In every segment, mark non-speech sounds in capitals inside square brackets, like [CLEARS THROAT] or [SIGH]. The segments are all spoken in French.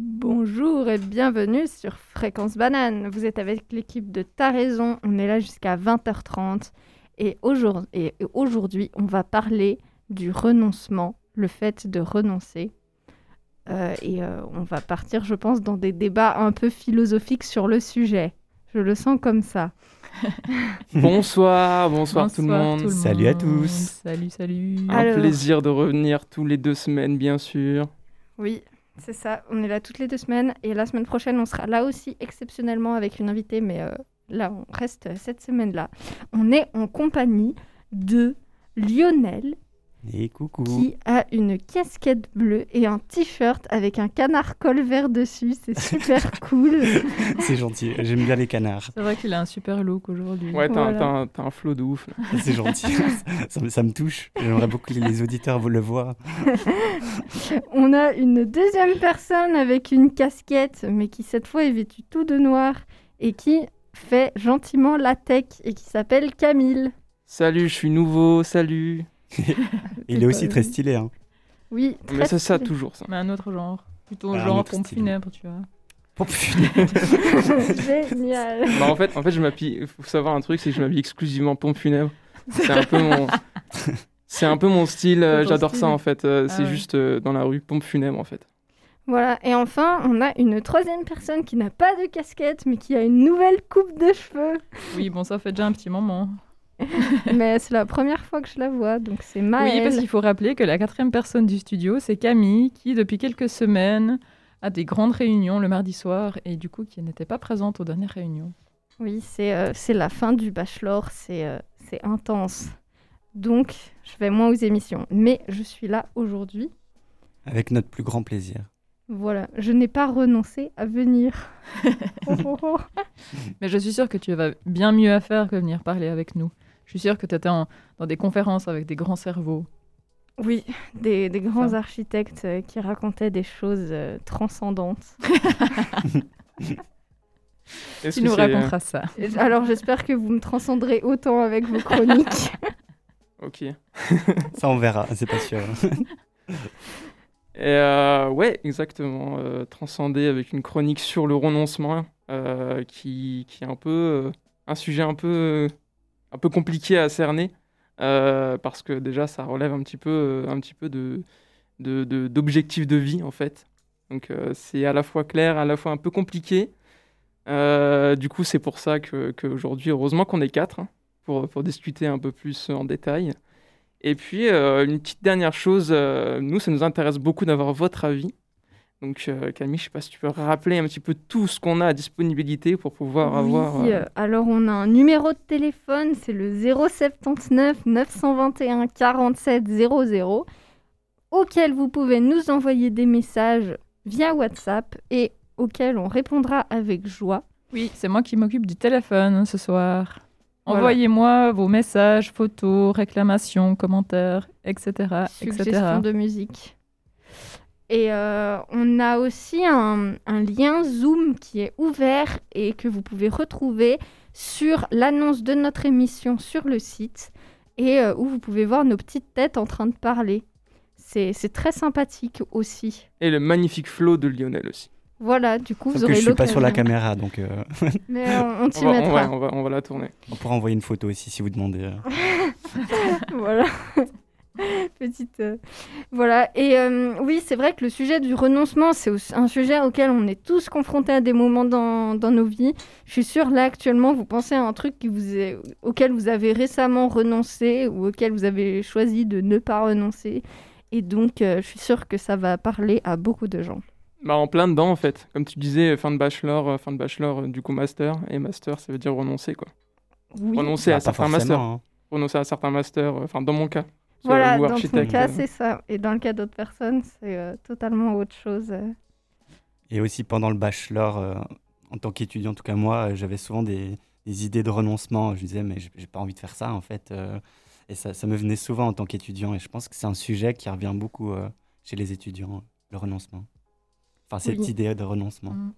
Bonjour et bienvenue sur Fréquence Banane. Vous êtes avec l'équipe de Ta Raison. On est là jusqu'à 20h30. Et aujourd'hui, on va parler du renoncement, le fait de renoncer. Euh, et euh, on va partir, je pense, dans des débats un peu philosophiques sur le sujet. Je le sens comme ça. [LAUGHS] bonsoir, bonsoir, tout, le monde. Salut à tous. Salut, salut. Un plaisir de revenir tous les deux semaines, bien sûr. Oui, c'est ça. On est là toutes les deux semaines. Et la semaine prochaine, on sera là aussi exceptionnellement avec une invitée. Mais euh, là, on reste cette semaine-là. On est en compagnie de Lionel et coucou. Qui a une casquette bleue et un t-shirt avec un canard vert dessus. C'est super [LAUGHS] cool. C'est gentil. J'aime bien les canards. C'est vrai qu'il a un super look aujourd'hui. Ouais, t'as un, un, flow de ouf. [LAUGHS] C'est gentil. ça, me touche. J'aimerais beaucoup que les auditeurs vous le voient. [LAUGHS] On a une deuxième personne avec une casquette, mais qui cette fois est vêtue tout de noir et qui fait gentiment la tech et qui s'appelle Camille. Salut, je suis nouveau. Salut. [LAUGHS] il est aussi très stylé. Hein. Oui, très Mais c'est ça, toujours ça. Mais un autre genre. Plutôt un genre pompe funèbre, tu vois. Pompe [LAUGHS] funèbre. Génial. Bah, en fait, en fait, je m'habille. Faut savoir un truc, c'est que je m'habille exclusivement pompe funèbre. C'est un peu mon. [LAUGHS] C'est un peu mon style. Euh, j'adore ça en fait. Euh, c'est ah juste euh, dans la rue pompe funèbre en fait. Voilà. Et enfin, on a une troisième personne qui n'a pas de casquette, mais qui a une nouvelle coupe de cheveux. Oui, bon, ça fait déjà un petit moment. [LAUGHS] Mais c'est la première fois que je la vois, donc c'est Maëlle. Oui, parce qu'il faut rappeler que la quatrième personne du studio, c'est Camille, qui depuis quelques semaines a des grandes réunions le mardi soir et du coup qui n'était pas présente aux dernières réunions. Oui, c'est euh, la fin du bachelor, c'est euh, c'est intense. Donc, je vais moins aux émissions. Mais je suis là aujourd'hui. Avec notre plus grand plaisir. Voilà, je n'ai pas renoncé à venir. [LAUGHS] Mais je suis sûre que tu vas bien mieux à faire que venir parler avec nous. Je suis sûre que tu étais dans des conférences avec des grands cerveaux. Oui, des, grands architectes euh, qui racontaient des choses euh, transcendantes. [LAUGHS] tu nous raconteras ça. Alors j'espère que vous me transcenderez autant avec vos chroniques. [LAUGHS] ok. ça on verra, c'est pas sûr. [LAUGHS] Et euh, ouais, exactement. transcender avec une chronique sur le renoncement, qui, qui, est un peu un sujet un peu un peu compliqué à cerner euh, parce que déjà ça relève un petit peu, euh, un de, d'objectifs de, vie en fait. Donc euh, c'est à la fois clair, à la fois un peu compliqué. du coup c'est pour ça qu'aujourd'hui, heureusement qu'on est quatre hein, pour, pour discuter un peu plus en détail. Et puis une petite dernière chose, nous ça nous intéresse beaucoup d'avoir votre avis. Donc euh, Camille, je ne sais pas si tu peux rappeler un petit peu tout ce qu'on a à disponibilité pour pouvoir avoir... Euh, alors on a un numéro de téléphone, c'est le 079 921 47 00, auquel vous pouvez nous envoyer des messages via WhatsApp et auquel on répondra avec joie. Oui, c'est moi qui m'occupe du téléphone ce soir. Envoyez-moi vos messages, photos, réclamations, commentaires, etc. Suggestions de musique. Et euh, on a aussi un, lien Zoom qui est ouvert et que vous pouvez retrouver sur l'annonce de notre émission sur le site et euh, où vous pouvez voir nos petites têtes en train de parler. C'est très sympathique aussi. Et le magnifique flow de Lionel aussi. Voilà, du coup, vous aurez Je suis pas sur la caméra, donc. Euh, [LAUGHS] Mais on, t'y mettra. On va, on va, la tourner. On pourra envoyer une photo aussi si vous demandez. [LAUGHS] voilà. [LAUGHS] [LAUGHS] Petite. Euh, voilà. Et euh, oui, c'est vrai que le sujet du renoncement, c'est un sujet auquel on est tous confrontés à des moments dans, dans, nos vies. Je suis sûre, là, actuellement, vous pensez à un truc qui vous est, auquel vous avez récemment renoncé ou auquel vous avez choisi de ne pas renoncer. Et donc, euh, je suis sûre que ça va parler à beaucoup de gens. Bah, en plein dedans, en fait. Comme tu disais, fin de bachelor, fin de bachelor, du coup, master. Et master, ça veut dire renoncer, quoi. Renoncer bah, à certains masters. Hein. Renoncer à certains masters, enfin, dans mon cas. Voilà, dans ton cas, c'est ça. Et dans le cas d'autres personnes, c'est euh, totalement autre chose. Euh. Et aussi pendant le bachelor, euh, en tant qu'étudiant, en tout cas moi, j'avais souvent des, idées de renoncement. Je disais, mais j'ai pas envie de faire ça, en fait. et ça, ça, me venait souvent en tant qu'étudiant. Et je pense que c'est un sujet qui revient beaucoup chez les étudiants, le renoncement. Enfin, cette idée de renoncement. Mm.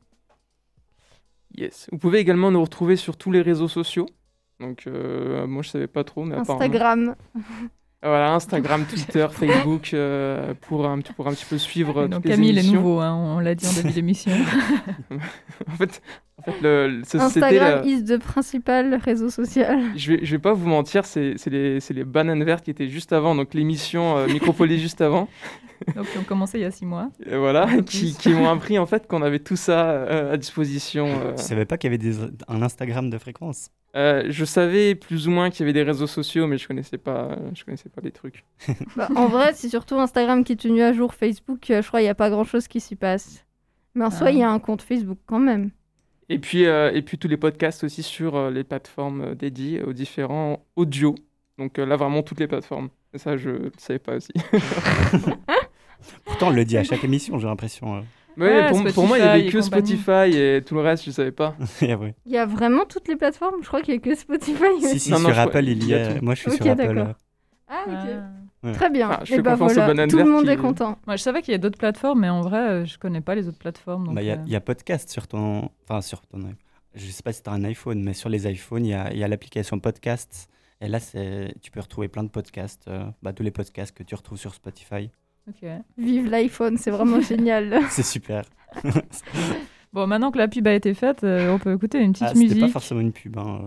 Yes. Vous pouvez également nous retrouver sur tous les réseaux sociaux. Donc, moi, je savais pas trop, mais Instagram. Voilà, Instagram, Twitter, [LAUGHS] Facebook, euh, pour, un, pour un petit peu suivre Donc toutes les Camille est émissions. nouveau, hein, on l'a dit en début d'émission. [LAUGHS] en fait, en fait le, ce- c'était Instagram la- is the principal réseau social. Je vais, je vais pas vous mentir, c'est c'est les, les bananes vertes qui étaient juste avant, donc l'émission euh, Micropolis [LAUGHS] juste avant. Donc ils ont commencé il y a six mois. Et voilà, qui, qui m'ont appris en fait qu'on avait tout ça euh, à disposition. euh. Tu savais pas qu'il y avait des- un Instagram de fréquence? Euh, je savais plus ou moins qu'il y avait des réseaux sociaux, mais je connaissais pas, je connaissais pas les trucs. [LAUGHS] Bah, en vrai, c'est surtout Instagram qui est tenu à jour. Facebook, euh, je crois, il n'y a pas grand-chose qui s'y passe. Mais en soi, Ah. il y a un compte Facebook quand même. Et puis, euh, et puis tous les podcasts aussi sur euh, les plateformes euh, dédiées aux différents audios. Donc euh, là, vraiment toutes les plateformes. Et ça, je ne savais pas aussi. [LAUGHS] [LAUGHS] Pourtant, on le dit à chaque émission, j'ai l'impression. Ouais, pour, pour moi, il y Spotify avait que compagnie. Spotify et tout le reste, je savais pas. [LAUGHS] Il y a vraiment toutes les plateformes? Je crois qu'il n'y a que Spotify. Si, si, Non, non, sur crois- Apple, il il y a. Moi, je suis Ok, sur Apple. d'accord. Ah, ok. Ah. Très bien. Ah, je Et fais bah confiance aux voilà, tout le monde qui- est content. Moi, je savais qu'il y a d'autres plateformes, mais en vrai, euh, je connais pas les autres plateformes. Bah, Il y, a- euh, il y a podcast sur ton. Enfin, sur ton. iPhone. Je sais pas si tu as un iPhone, mais sur les iPhones, il y a, il y a l'application Podcasts. Et là, c'est- tu peux retrouver plein de podcasts. euh, bah, tous les podcasts que tu retrouves sur Spotify. Vive l'iPhone, c'est vraiment génial. [LAUGHS] [LAUGHS] C'est super. [LAUGHS] Bon, maintenant que la pub a été faite, euh, on peut écouter une petite Ah, C'était musique. pas forcément une pub. hein,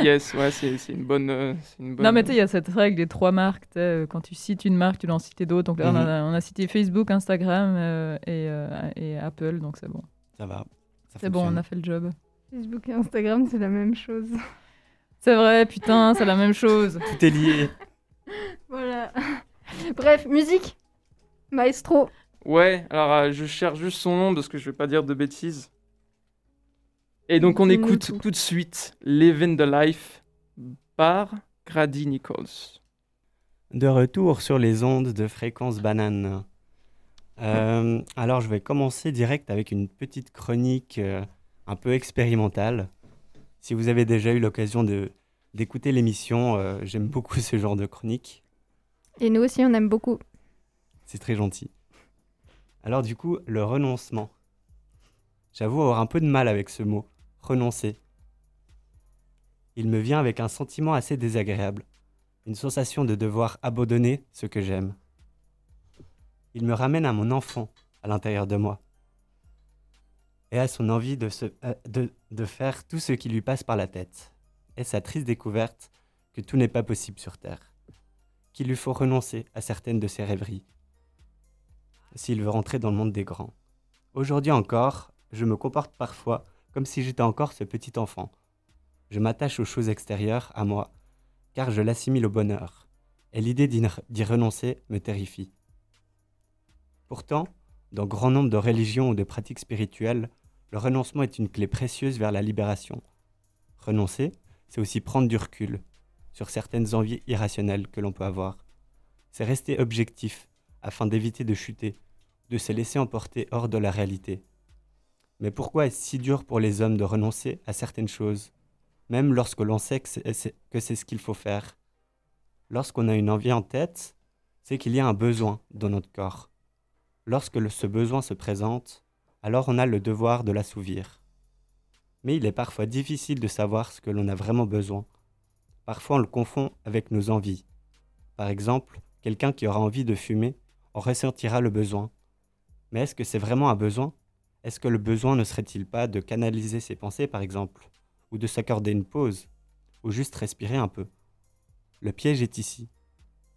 Yes, ouais, c'est une bonne. euh, c'est une bonne Non, mais tu sais, il y a cette règle des trois marques. euh, Quand tu cites une marque, tu dois en citer d'autres. Donc là, on, a, on a cité Facebook, Instagram euh, et, euh, et Apple, donc c'est bon. Ça va. C'est bon, on a fait le job. Facebook et Instagram, c'est la même chose. C'est vrai, putain, c'est la même chose. Tout est lié. Bref, musique. Maestro. Ouais, alors euh, je cherche juste son nom parce que je vais pas dire de bêtises. Et donc on Dis-nous écoute tout. tout de suite Living the Life par Grady Nichols. De retour sur les ondes de fréquence banane. Euh, alors, je vais commencer direct avec une petite chronique euh, un peu expérimentale. Si vous avez déjà eu l'occasion de d'écouter l'émission, euh, j'aime beaucoup [LAUGHS] ce genre de chronique. Et nous aussi, on aime beaucoup. C'est très gentil. Alors du coup, le renoncement. J'avoue avoir un peu de mal avec ce mot, renoncer. Il me vient avec un sentiment assez désagréable, une sensation de devoir abandonner ce que j'aime. Il me ramène à mon enfant à l'intérieur de moi et à son envie de, se- euh, de, de faire tout ce qui lui passe par la tête et sa triste découverte que tout n'est pas possible sur Terre, qu'il lui faut renoncer à certaines de ses rêveries s'il veut rentrer dans le monde des grands. Aujourd'hui encore, je me comporte parfois comme si j'étais encore ce petit enfant. Je m'attache aux choses extérieures à moi, car je l'assimile au bonheur, et l'idée d'y renoncer me terrifie. Pourtant, dans grand nombre de religions ou de pratiques spirituelles, le renoncement est une clé précieuse vers la libération. Renoncer, c'est aussi prendre du recul sur certaines envies irrationnelles que l'on peut avoir. C'est rester objectif afin d'éviter de chuter, de se laisser emporter hors de la réalité. Mais pourquoi est-ce si dur pour les hommes de renoncer à certaines choses, même lorsque l'on sait que c'est- ce qu'il faut faire? Lorsqu'on a une envie en tête, c'est qu'il y a un besoin dans notre corps. Lorsque ce besoin se présente, alors on a le devoir de l'assouvir. Mais il est parfois difficile de savoir ce que l'on a vraiment besoin. Parfois on le confond avec nos envies. Par exemple, quelqu'un qui aura envie de fumer en ressentira le besoin. Mais est-ce que c'est vraiment un besoin? Est-ce que le besoin ne serait-il pas de canaliser ses pensées, par exemple Ou de s'accorder une pause Ou juste respirer un peu? Le piège est ici.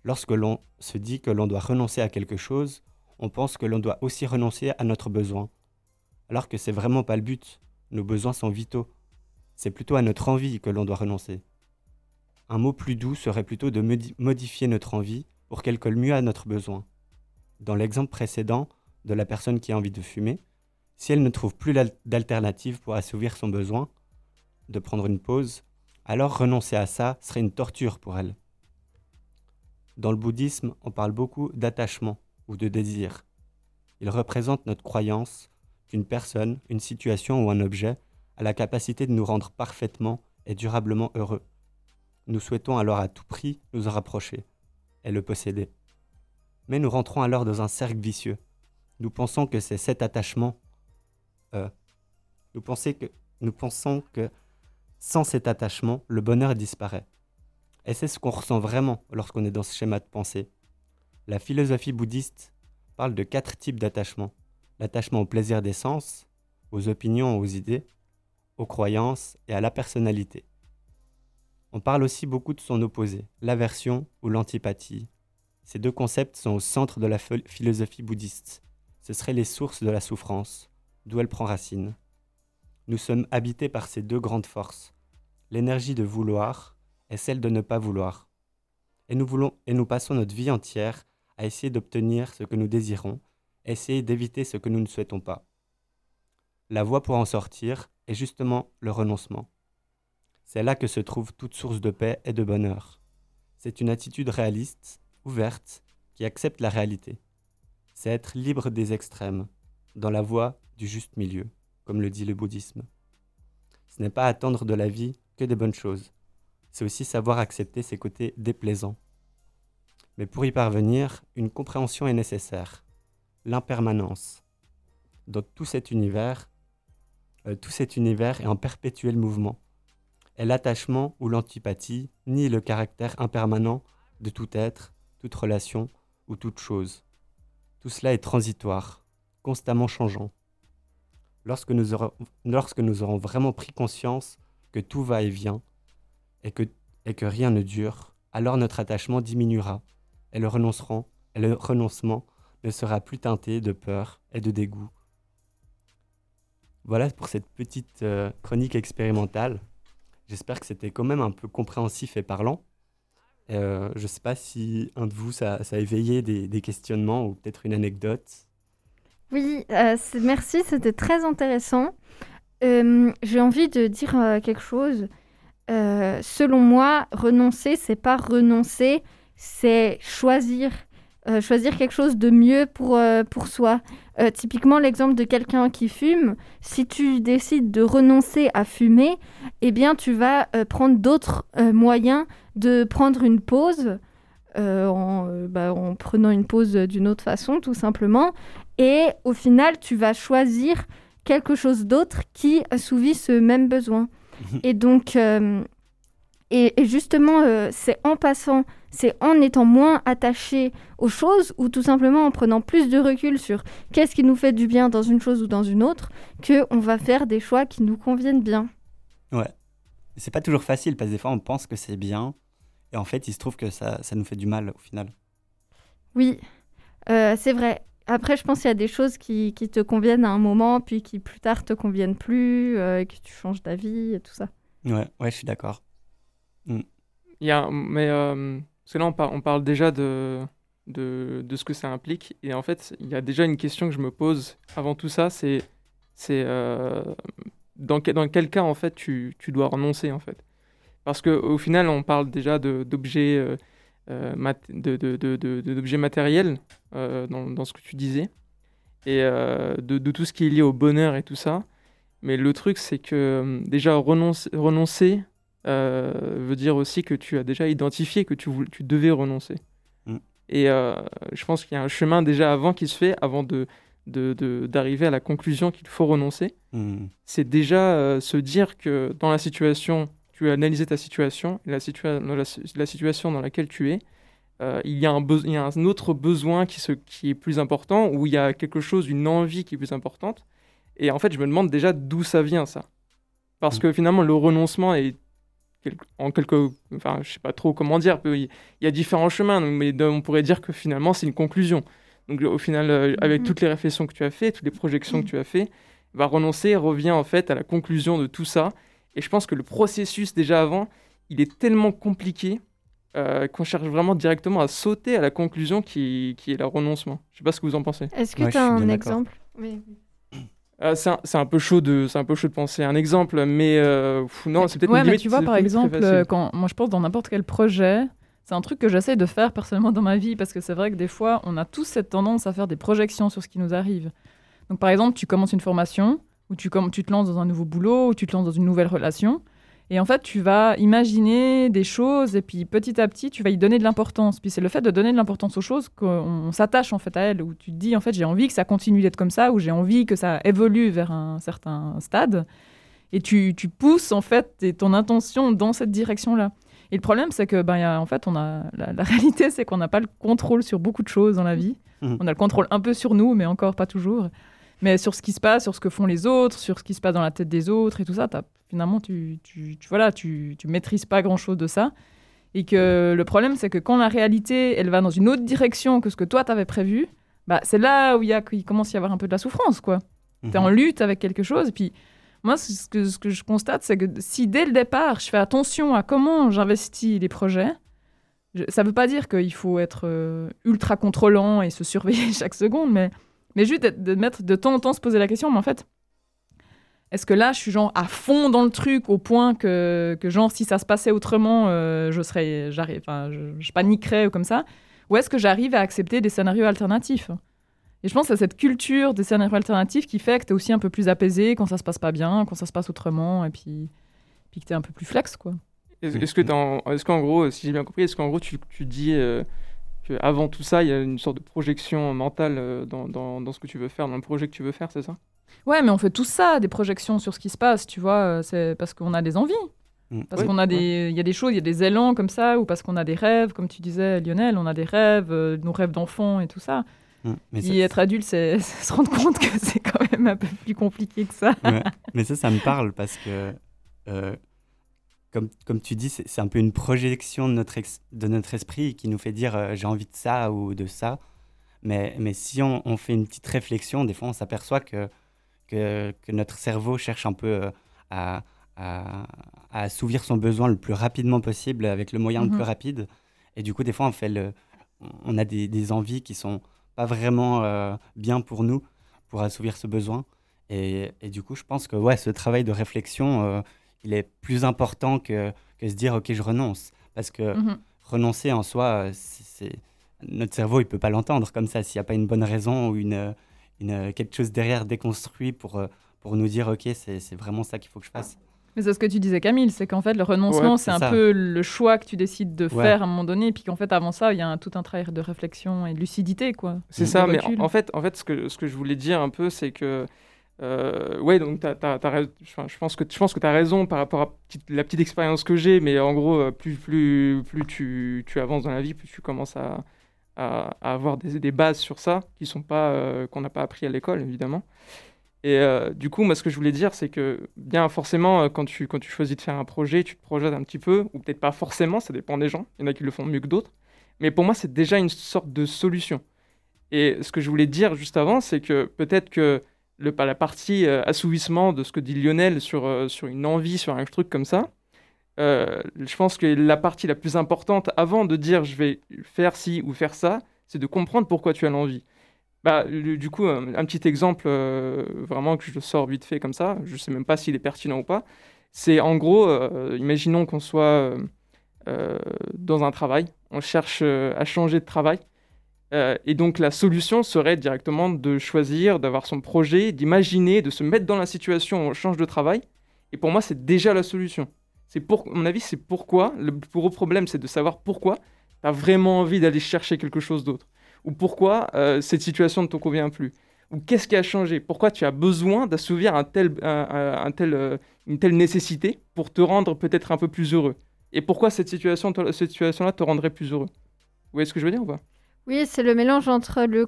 Lorsque l'on se dit que l'on doit renoncer à quelque chose, on pense que l'on doit aussi renoncer à notre besoin. Alors que c'est vraiment pas le but. Nos besoins sont vitaux. C'est plutôt à notre envie que l'on doit renoncer. Un mot plus doux serait plutôt de modi- modifier notre envie pour qu'elle colle mieux à notre besoin. Dans l'exemple précédent de la personne qui a envie de fumer, si elle ne trouve plus d'alternative pour assouvir son besoin, de prendre une pause, alors renoncer à ça serait une torture pour elle. Dans le bouddhisme, on parle beaucoup d'attachement ou de désir. Il représente notre croyance qu'une personne, une situation ou un objet a la capacité de nous rendre parfaitement et durablement heureux. Nous souhaitons alors à tout prix nous en rapprocher et le posséder. Mais nous rentrons alors dans un cercle vicieux. Nous pensons que c'est cet attachement. euh, nous, que, nous pensons que sans cet attachement, le bonheur disparaît. Et c'est ce qu'on ressent vraiment lorsqu'on est dans ce schéma de pensée. La philosophie bouddhiste parle de quatre types d'attachement. L'attachement au plaisir des sens, aux opinions, aux idées, aux croyances et à la personnalité. On parle aussi beaucoup de son opposé, l'aversion ou l'antipathie. Ces deux concepts sont au centre de la philosophie bouddhiste. Ce seraient les sources de la souffrance, d'où elle prend racine. Nous sommes habités par ces deux grandes forces, l'énergie de vouloir et celle de ne pas vouloir. Et nous, et nous passons notre vie entière à essayer d'obtenir ce que nous désirons, essayer d'éviter ce que nous ne souhaitons pas. La voie pour en sortir est justement le renoncement. C'est là que se trouve toute source de paix et de bonheur. C'est une attitude réaliste, ouverte, qui accepte la réalité. C'est être libre des extrêmes, dans la voie du juste milieu, comme le dit le bouddhisme. Ce n'est pas attendre de la vie que des bonnes choses, c'est aussi savoir accepter ses côtés déplaisants. Mais pour y parvenir, une compréhension est nécessaire, l'impermanence. Dans tout cet univers, euh, tout cet univers est en perpétuel mouvement. Et l'attachement ou l'antipathie nie le caractère impermanent de tout être, toute relation ou toute chose. Tout cela est transitoire, constamment changeant. Lorsque nous, aurons, vraiment pris conscience que tout va et vient, et que, rien ne dure, alors notre attachement diminuera et le, et le renoncement ne sera plus teinté de peur et de dégoût. Voilà pour cette petite euh, chronique expérimentale. J'espère que c'était quand même un peu compréhensif et parlant. Euh, je ne sais pas si un de vous, ça, a éveillé des, questionnements ou peut-être une anecdote. Oui, euh, merci, c'était très intéressant. J'ai envie de dire quelque chose. Euh, selon moi, renoncer, c'est pas renoncer, c'est choisir, euh, choisir quelque chose de mieux pour, euh, pour soi. typiquement, l'exemple de quelqu'un qui fume, si tu décides de renoncer à fumer, eh bien, tu vas prendre d'autres moyens de prendre une pause. En, bah, en, prenant une pause d'une autre façon, tout simplement. Et au final, tu vas choisir quelque chose d'autre qui assouvit ce même besoin. Et donc, et, justement, euh, c'est en passant, c'est en étant moins attaché aux choses ou tout simplement en prenant plus de recul sur qu'est-ce qui nous fait du bien dans une chose ou dans une autre, qu'on va faire des choix qui nous conviennent bien. Ouais. C'est pas toujours facile parce que des fois on pense que c'est bien et en fait il se trouve que ça, ça nous fait du mal au final. Oui, euh, c'est vrai. Après, je pense qu'il y a des choses qui, qui, te conviennent à un moment, puis qui plus tard te conviennent plus, euh, que tu changes d'avis et tout ça. Ouais, ouais, je suis d'accord. Mm. Y a, mais euh, que là, on, parle déjà de, de, ce que ça implique, et en fait, il y a déjà une question que je me pose avant tout ça, c'est euh, dans, dans quel cas en fait tu, tu dois renoncer en fait, parce que au final, on parle déjà d'objets euh, euh, d'objets matériels euh, dans, dans, ce que tu disais et de, tout ce qui est lié au bonheur et tout ça. Mais le truc, c'est que déjà renoncer veut dire aussi que tu as déjà identifié que tu, tu devais renoncer. Mm. Et je pense qu'il y a un chemin déjà avant qui se fait, avant de, d'arriver à la conclusion qu'il faut renoncer. Mm. C'est déjà se dire que dans la situation tu as analysé ta situation, la, la, situation dans laquelle tu es, euh, il, y a un il, y a un autre besoin qui, se, qui est plus important, ou il y a quelque chose, une envie qui est plus importante. Et en fait, je me demande déjà d'où ça vient, ça. Parce mm. que finalement, le renoncement est en quelque... Enfin, je sais pas trop comment dire. Il y a différents chemins, mais on pourrait dire que finalement, c'est une conclusion. Donc au final, euh, avec mm-hmm. toutes les réflexions que tu as fait, toutes les projections que tu as fait, va renoncer revient en fait à la conclusion de tout ça et je pense que le processus déjà avant, il est tellement compliqué euh, qu'on cherche vraiment directement à sauter à la conclusion qui, qui est le renoncement. Je ne sais pas ce que vous en pensez. Est-ce que tu as un exemple? Oui. Euh, c'est un, un, peu chaud de c'est un peu chaud de penser un exemple mais euh, non c'est peut-être ouais, mais tu vois par exemple quand moi je pense dans n'importe quel projet c'est un truc que j'essaie de faire personnellement dans ma vie parce que c'est vrai que des fois on a tous cette tendance à faire des projections sur ce qui nous arrive donc par exemple tu commences une formation où tu, comme, tu te lances dans un nouveau boulot, ou tu te lances dans une nouvelle relation. Et en fait, tu vas imaginer des choses et puis petit à petit, tu vas y donner de l'importance. Puis c'est le fait de donner de l'importance aux choses qu'on s'attache en fait à elles, où tu te dis en fait j'ai envie que ça continue d'être comme ça, ou j'ai envie que ça évolue vers un certain stade. Et tu, tu pousses en fait ton intention dans cette direction-là. Et le problème, c'est que, ben, en fait, on a la, [LAUGHS] réalité, c'est qu'on n'a pas le contrôle sur beaucoup de choses dans la vie. Mhm. On a le contrôle un peu sur nous, mais encore pas toujours. Mais sur ce qui se passe, sur ce que font les autres, sur ce qui se passe dans la tête des autres et tout ça, finalement, tu, tu, tu, voilà, tu, tu maîtrises pas grand-chose de ça. Et que le problème, c'est que quand la réalité, elle va dans une autre direction que ce que toi, tu avais prévu, bah, c'est là où il, y a, il commence à y avoir un peu de la souffrance, quoi. Tu es en mhm. lutte avec quelque chose, et puis moi, ce que, ce que je constate, c'est que si dès le départ, je fais attention à comment j'investis les projets, ça ne veut pas dire qu'il faut être euh, ultra contrôlant et se surveiller [LAUGHS] chaque seconde, mais, mais juste de, mettre de temps en temps se poser la question, mais en fait, est-ce que là, je suis genre à fond dans le truc au point que, que genre, si ça se passait autrement, euh, je serais, j'arrive, je, je, paniquerais ou comme ça? Ou est-ce que j'arrive à accepter des scénarios alternatifs? Et je pense à cette culture des scénarios alternatifs qui fait que tu es aussi un peu plus apaisé quand ça se passe pas bien, quand ça se passe autrement, et puis, puis que tu es un peu plus flex, quoi. Est-ce que est qu'en gros, si j'ai bien compris, est-ce qu'en gros tu, tu dis euh, qu'avant tout ça, il y a une sorte de projection mentale euh, dans, dans, dans, ce que tu veux faire, dans le projet que tu veux faire, c'est ça? Ouais, mais on fait tout ça, des projections sur ce qui se passe, tu vois, euh, c'est parce qu'on a des envies. Mm. Parce qu'on a des, il y a des choses, il y a des élans comme ça, ou parce qu'on a des rêves, comme tu disais, Lionel, on a des rêves, nos rêves d'enfant et tout ça. Mm. Mais être adulte, [LAUGHS] c'est se rendre compte que c'est quand même un peu plus compliqué que ça. Mais ça, ça me parle parce que, euh, comme, comme tu dis, c'est un peu une projection de notre, de notre esprit qui nous fait dire euh, j'ai envie de ça ou de ça. Mais, mais si on, on, fait une petite réflexion, des fois, on s'aperçoit que, que, que, notre cerveau cherche un peu euh, à, à, à, assouvir son besoin le plus rapidement possible avec le moyen le plus mm-hmm. rapide. Et du coup, des fois, on, fait le, on a des, des envies qui sont pas vraiment euh, bien pour nous, pour assouvir ce besoin. Et, et, du coup, je pense que ouais, ce travail de réflexion, euh, il est plus important que, que, se dire, OK, je renonce. Parce que mhm. renoncer en soi, c'est notre cerveau, il peut pas l'entendre comme ça. S'il n'y a pas une bonne raison ou une, une, quelque chose derrière déconstruit pour, pour nous dire, OK, c'est vraiment ça qu'il faut que je fasse. Mais c'est ce que tu disais, Camille, c'est qu'en fait, le renoncement, c'est un peu le choix que tu décides de faire à un moment donné, et puis qu'en fait, avant ça, il y a tout un travail de réflexion et de lucidité, quoi. C'est ça, mais en, fait, en fait ce, que, ce que je voulais dire un peu, c'est que. Euh, ouais, donc je pense que je pense que tu as raison par rapport à la petite expérience que j'ai, mais en gros, euh, plus, plus, plus tu, tu, avances dans la vie, plus tu commences à, à, avoir des, bases sur ça qui sont pas euh, qu'on n'a pas appris à l'école, évidemment. Et euh, du coup, moi, ce que je voulais dire, c'est que, bien forcément, euh, quand tu, quand tu choisis de faire un projet, tu te projettes un petit peu, ou peut-être pas forcément, ça dépend des gens. Il y en a qui le font mieux que d'autres. Mais pour moi, c'est déjà une sorte de solution. Et ce que je voulais dire juste avant, c'est que peut-être que le, la partie assouvissement de ce que dit Lionel sur, sur une envie, sur un truc comme ça, je pense que la partie la plus importante avant de dire je vais faire ci ou faire ça, c'est de comprendre pourquoi tu as l'envie. Bah, du coup, un, petit exemple euh, vraiment que je sors vite fait comme ça, je ne sais même pas s'il est pertinent ou pas. C'est en gros, euh, imaginons qu'on soit euh, dans un travail, on cherche à changer de travail. et donc la solution serait directement de choisir, d'avoir son projet, d'imaginer, de se mettre dans la situation où on change de travail. Et pour moi, c'est déjà la solution. C'est pour, mon avis, c'est pourquoi. Le plus gros problème, c'est de savoir pourquoi tu as vraiment envie d'aller chercher quelque chose d'autre. Ou pourquoi euh, cette situation ne te convient plus. Ou qu'est-ce qui a changé? Pourquoi tu as besoin d'assouvir un tel, euh, une telle nécessité pour te rendre peut-être un peu plus heureux? Et pourquoi cette situation-là cette situation te rendrait plus heureux? Vous voyez ce que je veux dire ou pas? Oui, c'est le mélange entre le,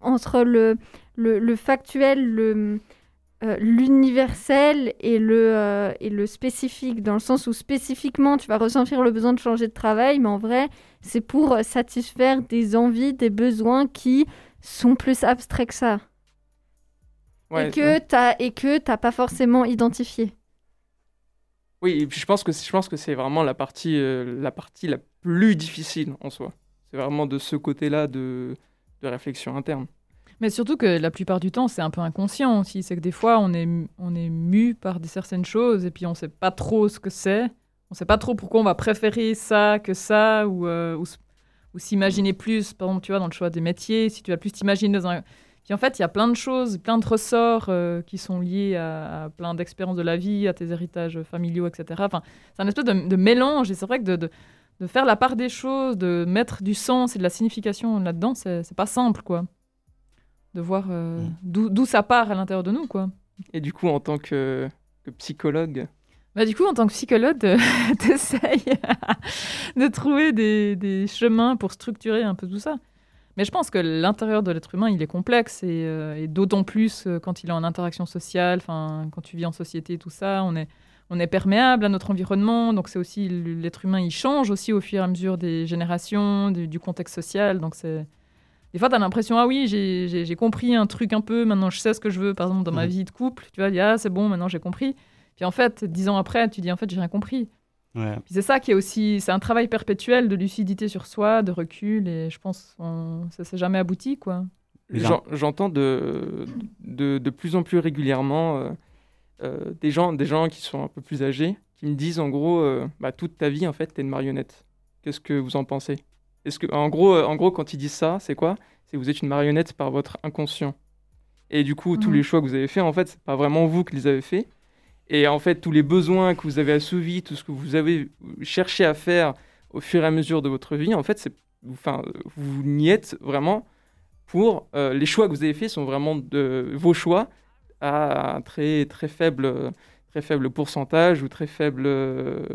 entre le, le, le factuel, le, euh, l'universel et le, euh, et le spécifique, dans le sens où spécifiquement tu vas ressentir le besoin de changer de travail, mais en vrai c'est pour satisfaire des envies, des besoins qui sont plus abstraits que ça. et que tu t'as pas forcément identifié. Oui, et puis je pense que je pense que c'est vraiment la partie euh, la partie la plus difficile en soi. C'est vraiment de ce côté-là de, de réflexion interne. Mais surtout que la plupart du temps, c'est un peu inconscient aussi. C'est que des fois, on est, on est mu par des certaines choses et puis on ne sait pas trop ce que c'est. On ne sait pas trop pourquoi on va préférer ça que ça ou, euh, ou, s'imaginer plus. Par exemple, tu vois, dans le choix des métiers, si tu vas plus t'imaginer dans un. Puis en fait, il y a plein de choses, plein de ressorts euh, qui sont liés à, plein d'expériences de la vie, à tes héritages familiaux, etc. Enfin, c'est un espèce de, mélange et c'est vrai que de, de, de, faire la part des choses, de mettre du sens et de la signification là-dedans, c'est pas simple, quoi de voir euh, d'où ça part à l'intérieur de nous, quoi. Et du coup, en tant que, psychologue? Bah, du coup, en tant que psychologue, [LAUGHS] tu essayes [LAUGHS] de trouver des, des, chemins pour structurer un peu tout ça. Mais je pense que l'intérieur de l'être humain, il est complexe et, et d'autant plus quand il est en interaction sociale, quand tu vis en société, tout ça, on est, on est perméable à notre environnement, donc c'est aussi l'être humain, il change aussi au fur et à mesure des générations, du, contexte social. Donc c'est des fois, tu as l'impression, ah oui, j'ai compris un truc un peu, maintenant je sais ce que je veux, par exemple, dans ma vie de couple. Tu vois, ah, c'est bon, maintenant j'ai compris. Puis en fait, dix ans après, tu dis, en fait, j'ai rien compris. Ouais. c'est ça qui est aussi, c'est un travail perpétuel de lucidité sur soi, de recul, et je pense que ça s'est jamais abouti, quoi. J'entends de, de, de, plus en plus régulièrement euh, euh, des, gens, des gens qui sont un peu plus âgés qui me disent en gros, euh, bah, toute ta vie, en fait, tu es une marionnette. Qu'est-ce que vous en pensez? Est-ce que, en gros, euh, en gros, quand ils disent ça, c'est quoi? C'est que vous êtes une marionnette par votre inconscient. Et du coup, tous mhm. les choix que vous avez faits, en fait, c'est pas vraiment vous qui les avez faits. Et en fait, tous les besoins que vous avez assouvis, tout ce que vous avez cherché à faire au fur et à mesure de votre vie, en fait, c'est, enfin, vous n'y êtes vraiment pour les choix que vous avez faits sont vraiment de vos choix à un très, très, faible, très faible pourcentage ou très faible. Euh,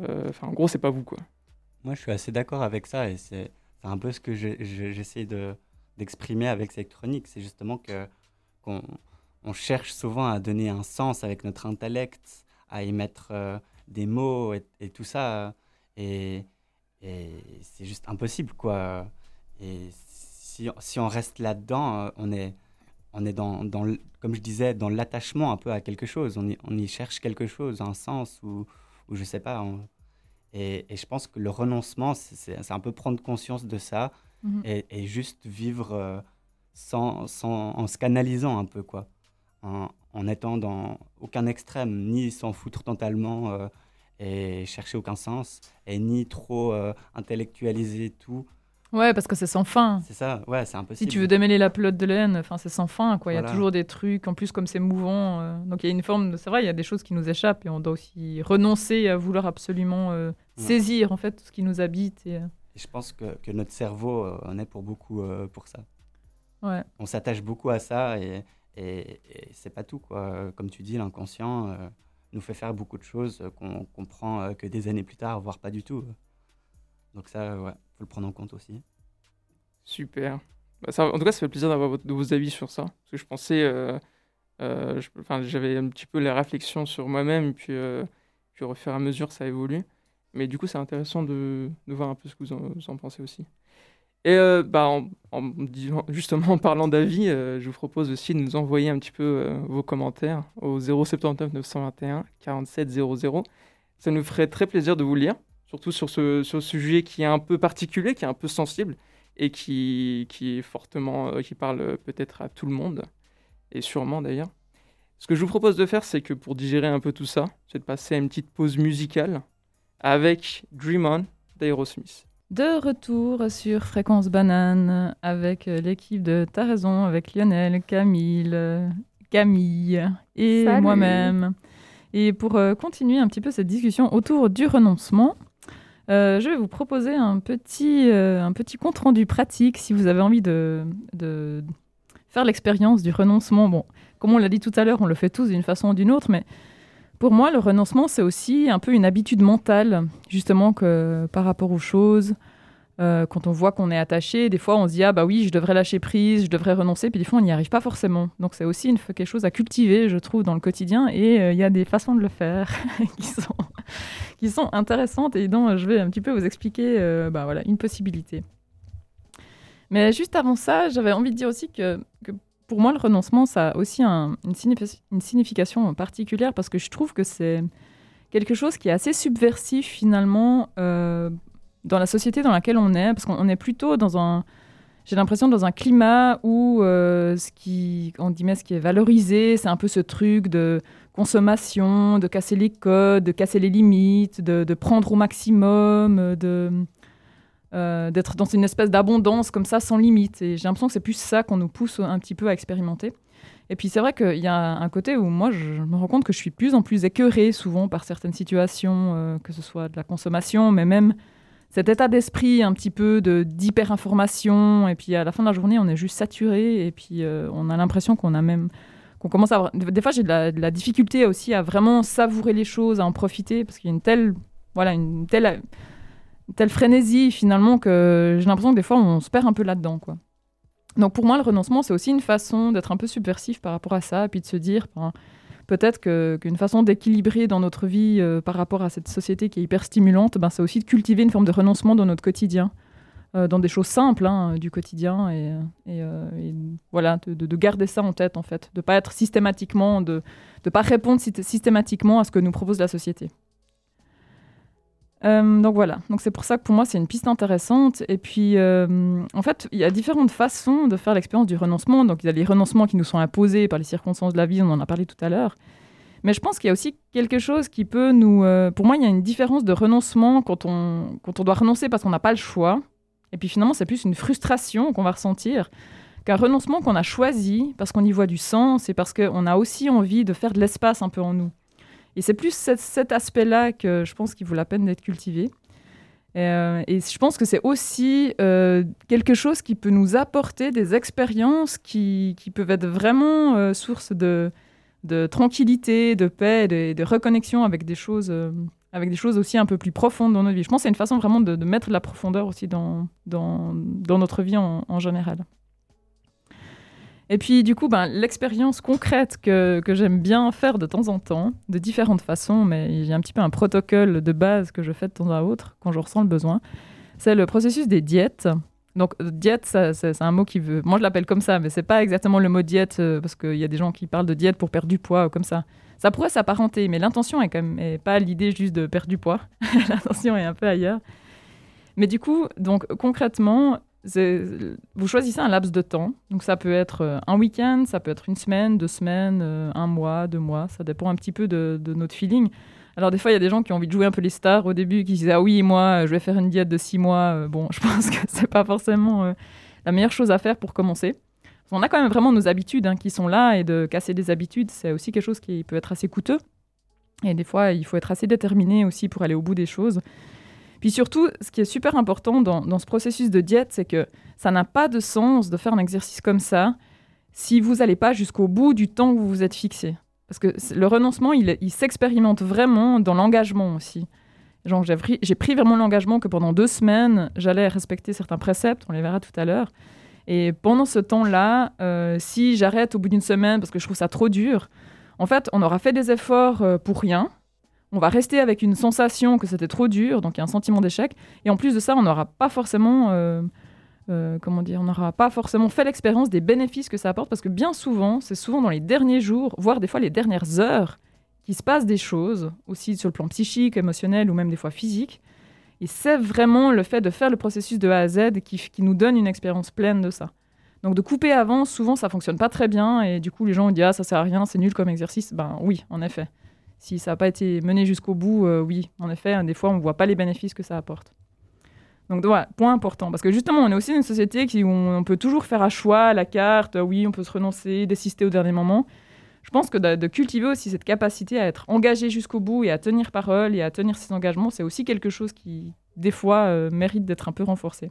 euh, enfin, en gros, c'est pas vous, quoi. Moi, je suis assez d'accord avec ça et c'est un peu ce que j'essaie de d'exprimer avec cette chronique. C'est justement que qu'on on cherche souvent à donner un sens avec notre intellect, à y mettre euh, des mots et, tout ça. Et, c'est juste impossible, quoi. Et si, si on reste là-dedans, on est, on est dans, dans, comme je disais, dans l'attachement un peu à quelque chose. On y, on y, cherche quelque chose, un sens ou, ou je sais pas. Et, et, je pense que le renoncement, c'est un peu prendre conscience de ça mhm. et, et, juste vivre euh, sans, sans, en se canalisant un peu, quoi. En, en étant dans aucun extrême, ni s'en foutre totalement euh, et chercher aucun sens, et ni trop euh, intellectualiser tout. Ouais, parce que c'est sans fin. C'est ça, ouais, c'est impossible. Si tu veux démêler la pelote de laine, enfin, c'est sans fin, quoi. Il y a toujours des trucs, en plus, comme c'est mouvant. Euh, donc, il y a une forme, de... c'est vrai, il y a des choses qui nous échappent et on doit aussi renoncer à vouloir absolument euh, saisir, en fait, tout ce qui nous habite. Et, euh. je pense que, que, notre cerveau en est pour beaucoup pour ça. Ouais. On s'attache beaucoup à ça et, et, c'est pas tout, quoi. Comme tu dis, l'inconscient nous fait faire beaucoup de choses qu'on comprend que des années plus tard, voire pas du tout. Donc ça, ouais le prendre en compte aussi. Super. Bah, en tout cas, ça fait plaisir d'avoir vos avis sur ça. Parce que je pensais. Euh, euh, j'avais un petit peu les réflexions sur moi-même, puis, euh, puis au fur et à mesure, ça évolue. Mais du coup, c'est intéressant de, de, voir un peu ce que vous en, pensez aussi. Et bah, en, en, [LAUGHS] justement, en parlant d'avis, je vous propose aussi de nous envoyer un petit peu vos commentaires au 079 921 47 00. Ça nous ferait très plaisir de vous lire surtout sur ce, sujet qui est un peu particulier, qui est un peu sensible et qui, qui est fortement, euh, qui parle peut-être à tout le monde, et sûrement d'ailleurs. Ce que je vous propose de faire, c'est que pour digérer un peu tout ça, c'est de passer à une petite pause musicale avec Dream On d'Aerosmith. De retour sur Fréquence Banane avec euh, l'équipe de T'as raison, avec Lionel, Camille, Camille et moi-même. Et pour euh, continuer un petit peu cette discussion autour du renoncement, euh, je vais vous proposer un petit, euh, un petit compte-rendu pratique si vous avez envie de, de faire l'expérience du renoncement. Bon, comme on l'a dit tout à l'heure, on le fait tous d'une façon ou d'une autre, mais pour moi, le renoncement, c'est aussi un peu une habitude mentale, justement, que par rapport aux choses. Euh, quand on voit qu'on est attaché, des fois on se dit ah bah oui, je devrais lâcher prise, je devrais renoncer, puis des fois on n'y arrive pas forcément. Donc c'est aussi quelque chose à cultiver, je trouve, dans le quotidien, et il y a des façons de le faire [LAUGHS] qui sont qui sont intéressantes et dont je vais un petit peu vous expliquer euh, bah, voilà, une possibilité. Mais juste avant ça, j'avais envie de dire aussi que, pour moi, le renoncement, ça a aussi une, signification particulière parce que je trouve que c'est quelque chose qui est assez subversif finalement euh, dans la société dans laquelle on est, parce qu'on est plutôt dans un, j'ai l'impression dans un climat où euh, ce qui, on dit, mais ce qui est valorisé, c'est un peu ce truc de consommation, de casser les codes, de casser les limites, de, prendre au maximum, de euh, d'être dans une espèce d'abondance comme ça sans limite. Et j'ai l'impression que c'est plus ça qu'on nous pousse un petit peu à expérimenter. Et puis c'est vrai qu'il y a un côté où moi je me rends compte que je suis plus en plus écœurée souvent par certaines situations, euh, que ce soit de la consommation, mais même cet état d'esprit un petit peu de d'hyper-information. Et puis à la fin de la journée, on est juste saturé et puis euh, on a l'impression qu'on a même qu'on commence à avoir... Des fois, j'ai de la, difficulté aussi à vraiment savourer les choses, à en profiter, parce qu'il y a une telle, voilà, une telle, telle frénésie finalement que j'ai l'impression que des fois, on se perd un peu là-dedans, quoi. Donc pour moi, le renoncement, c'est aussi une façon d'être un peu subversif par rapport à ça, et puis de se dire, ben, peut-être qu'une façon d'équilibrer dans notre vie euh, par rapport à cette société qui est hyper stimulante, ben, c'est aussi de cultiver une forme de renoncement dans notre quotidien, euh, dans des choses simples hein, du quotidien, et, euh, voilà, de, garder ça en tête en fait, de pas être systématiquement, de ne pas répondre systématiquement à ce que nous propose la société. Euh, donc voilà, donc c'est pour ça que pour moi c'est une piste intéressante. Et puis euh, en fait, il y a différentes façons de faire l'expérience du renoncement. Donc il y a les renoncements qui nous sont imposés par les circonstances de la vie, on en a parlé tout à l'heure. Mais je pense qu'il y a aussi quelque chose qui peut nous... Euh, pour moi, il y a une différence de renoncement quand on, quand on doit renoncer parce qu'on n'a pas le choix. Et puis finalement, c'est plus une frustration qu'on va ressentir qu'un renoncement qu'on a choisi parce qu'on y voit du sens et parce qu'on a aussi envie de faire de l'espace un peu en nous. Et c'est plus cet, aspect-là que je pense qu'il vaut la peine d'être cultivé. Euh, et je pense que c'est aussi euh, quelque chose qui peut nous apporter des expériences qui, peuvent être vraiment euh, source de, tranquillité, de paix, de, de reconnexion avec des choses, avec des choses aussi un peu plus profondes dans notre vie. Je pense que c'est une façon vraiment de, mettre de la profondeur aussi dans, notre vie en général. Et puis, du coup, ben, l'expérience concrète que, que j'aime bien faire de temps en temps, de différentes façons, mais a un petit peu un protocole de base que je fais de temps à autre quand je ressens le besoin, c'est le processus des diètes. Donc, diète, c'est un mot qui veut. Moi, je l'appelle comme ça, mais c'est pas exactement le mot diète, euh, parce qu'il y a des gens qui parlent de diète pour perdre du poids ou comme ça. Ça pourrait s'apparenter, mais l'intention est quand même pas l'idée juste de perdre du poids. [LAUGHS] l'intention est un peu ailleurs. Mais du coup, donc concrètement, vous choisissez un laps de temps. Donc ça peut être euh, un week-end, ça peut être une semaine, deux semaines, euh, un mois, deux mois. Ça dépend un petit peu de, notre feeling. Alors des fois, il y a des gens qui ont envie de jouer un peu les stars au début, qui disent ah oui, moi, je vais faire une diète de six mois. Euh, bon, [LAUGHS] je pense que c'est pas forcément la meilleure chose à faire pour commencer. On a quand même vraiment nos habitudes hein, qui sont là et de casser des habitudes, c'est aussi quelque chose qui peut être assez coûteux. Et des fois, il faut être assez déterminé aussi pour aller au bout des choses. Puis surtout, ce qui est super important dans, ce processus de diète, c'est que ça n'a pas de sens de faire un exercice comme ça si vous n'allez pas jusqu'au bout du temps que vous vous êtes fixé. Parce que le renoncement, il, s'expérimente vraiment dans l'engagement aussi. j'ai pris, pris, vraiment l'engagement que pendant deux semaines, j'allais respecter certains préceptes, on les verra tout à l'heure. Et pendant ce temps-là, euh, si j'arrête au bout d'une semaine parce que je trouve ça trop dur, en fait, on aura fait des efforts euh, pour rien on va rester avec une sensation que c'était trop dur, donc il y a un sentiment d'échec. Et en plus de ça, on n'aura pas forcément, euh, euh, comment dire, on n'aura pas forcément fait l'expérience des bénéfices que ça apporte, parce que bien souvent, c'est souvent dans les derniers jours, voire des fois les dernières heures, qu'il se passe des choses, aussi sur le plan psychique, émotionnel ou même des fois physique. Et c'est vraiment le fait de faire le processus de A à Z qui, nous donne une expérience pleine de ça. Donc de couper avant, souvent ça fonctionne pas très bien et du coup les gens ont dit ah ça sert à rien, c'est nul comme exercice. Ben oui, en effet si ça n'a pas été mené jusqu'au bout, euh, oui, en effet, hein, des fois, on ne voit pas les bénéfices que ça apporte. Donc voilà, point important. Parce que justement, on est aussi dans une société qui, où on peut toujours faire un choix la carte, euh, oui, on peut se renoncer, désister au dernier moment. Je pense que de, cultiver aussi cette capacité à être engagé jusqu'au bout et à tenir parole et à tenir ses engagements, c'est aussi quelque chose qui, des fois, euh, mérite d'être un peu renforcé.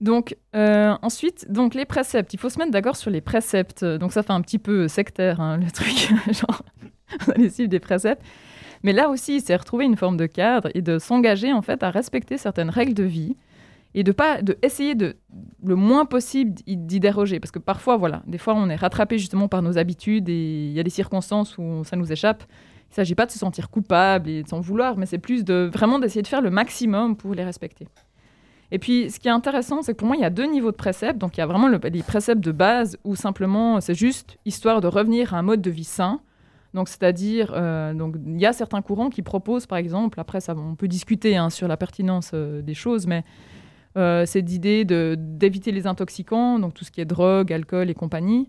Donc ensuite, donc les préceptes. Il faut se mettre d'accord sur les préceptes. Donc ça fait un petit peu sectaire hein, le [LAUGHS] truc, genre on allait suivre des préceptes. Mais là aussi, c'est retrouver une forme de cadre et de s'engager en fait à respecter certaines règles de vie et de pas de essayer de le moins possible d'y déroger parce que parfois voilà, des fois on est rattrapé justement par nos habitudes et il y a des circonstances où ça nous échappe. Il ne s'agit pas de se sentir coupable et de s'en vouloir, mais c'est plus de vraiment d'essayer de faire le maximum pour les respecter. Et puis, ce qui est intéressant, c'est que pour moi, il y a deux niveaux de préceptes. Donc, il y a vraiment les préceptes de base où simplement, c'est juste histoire de revenir à un mode de vie sain, donc, c'est-à-dire, euh, il y a certains courants qui proposent, par exemple, après, ça, on peut discuter hein, sur la pertinence euh, des choses, mais euh, c'est d'idée d'éviter les intoxicants, donc tout ce qui est drogue, alcool et compagnie.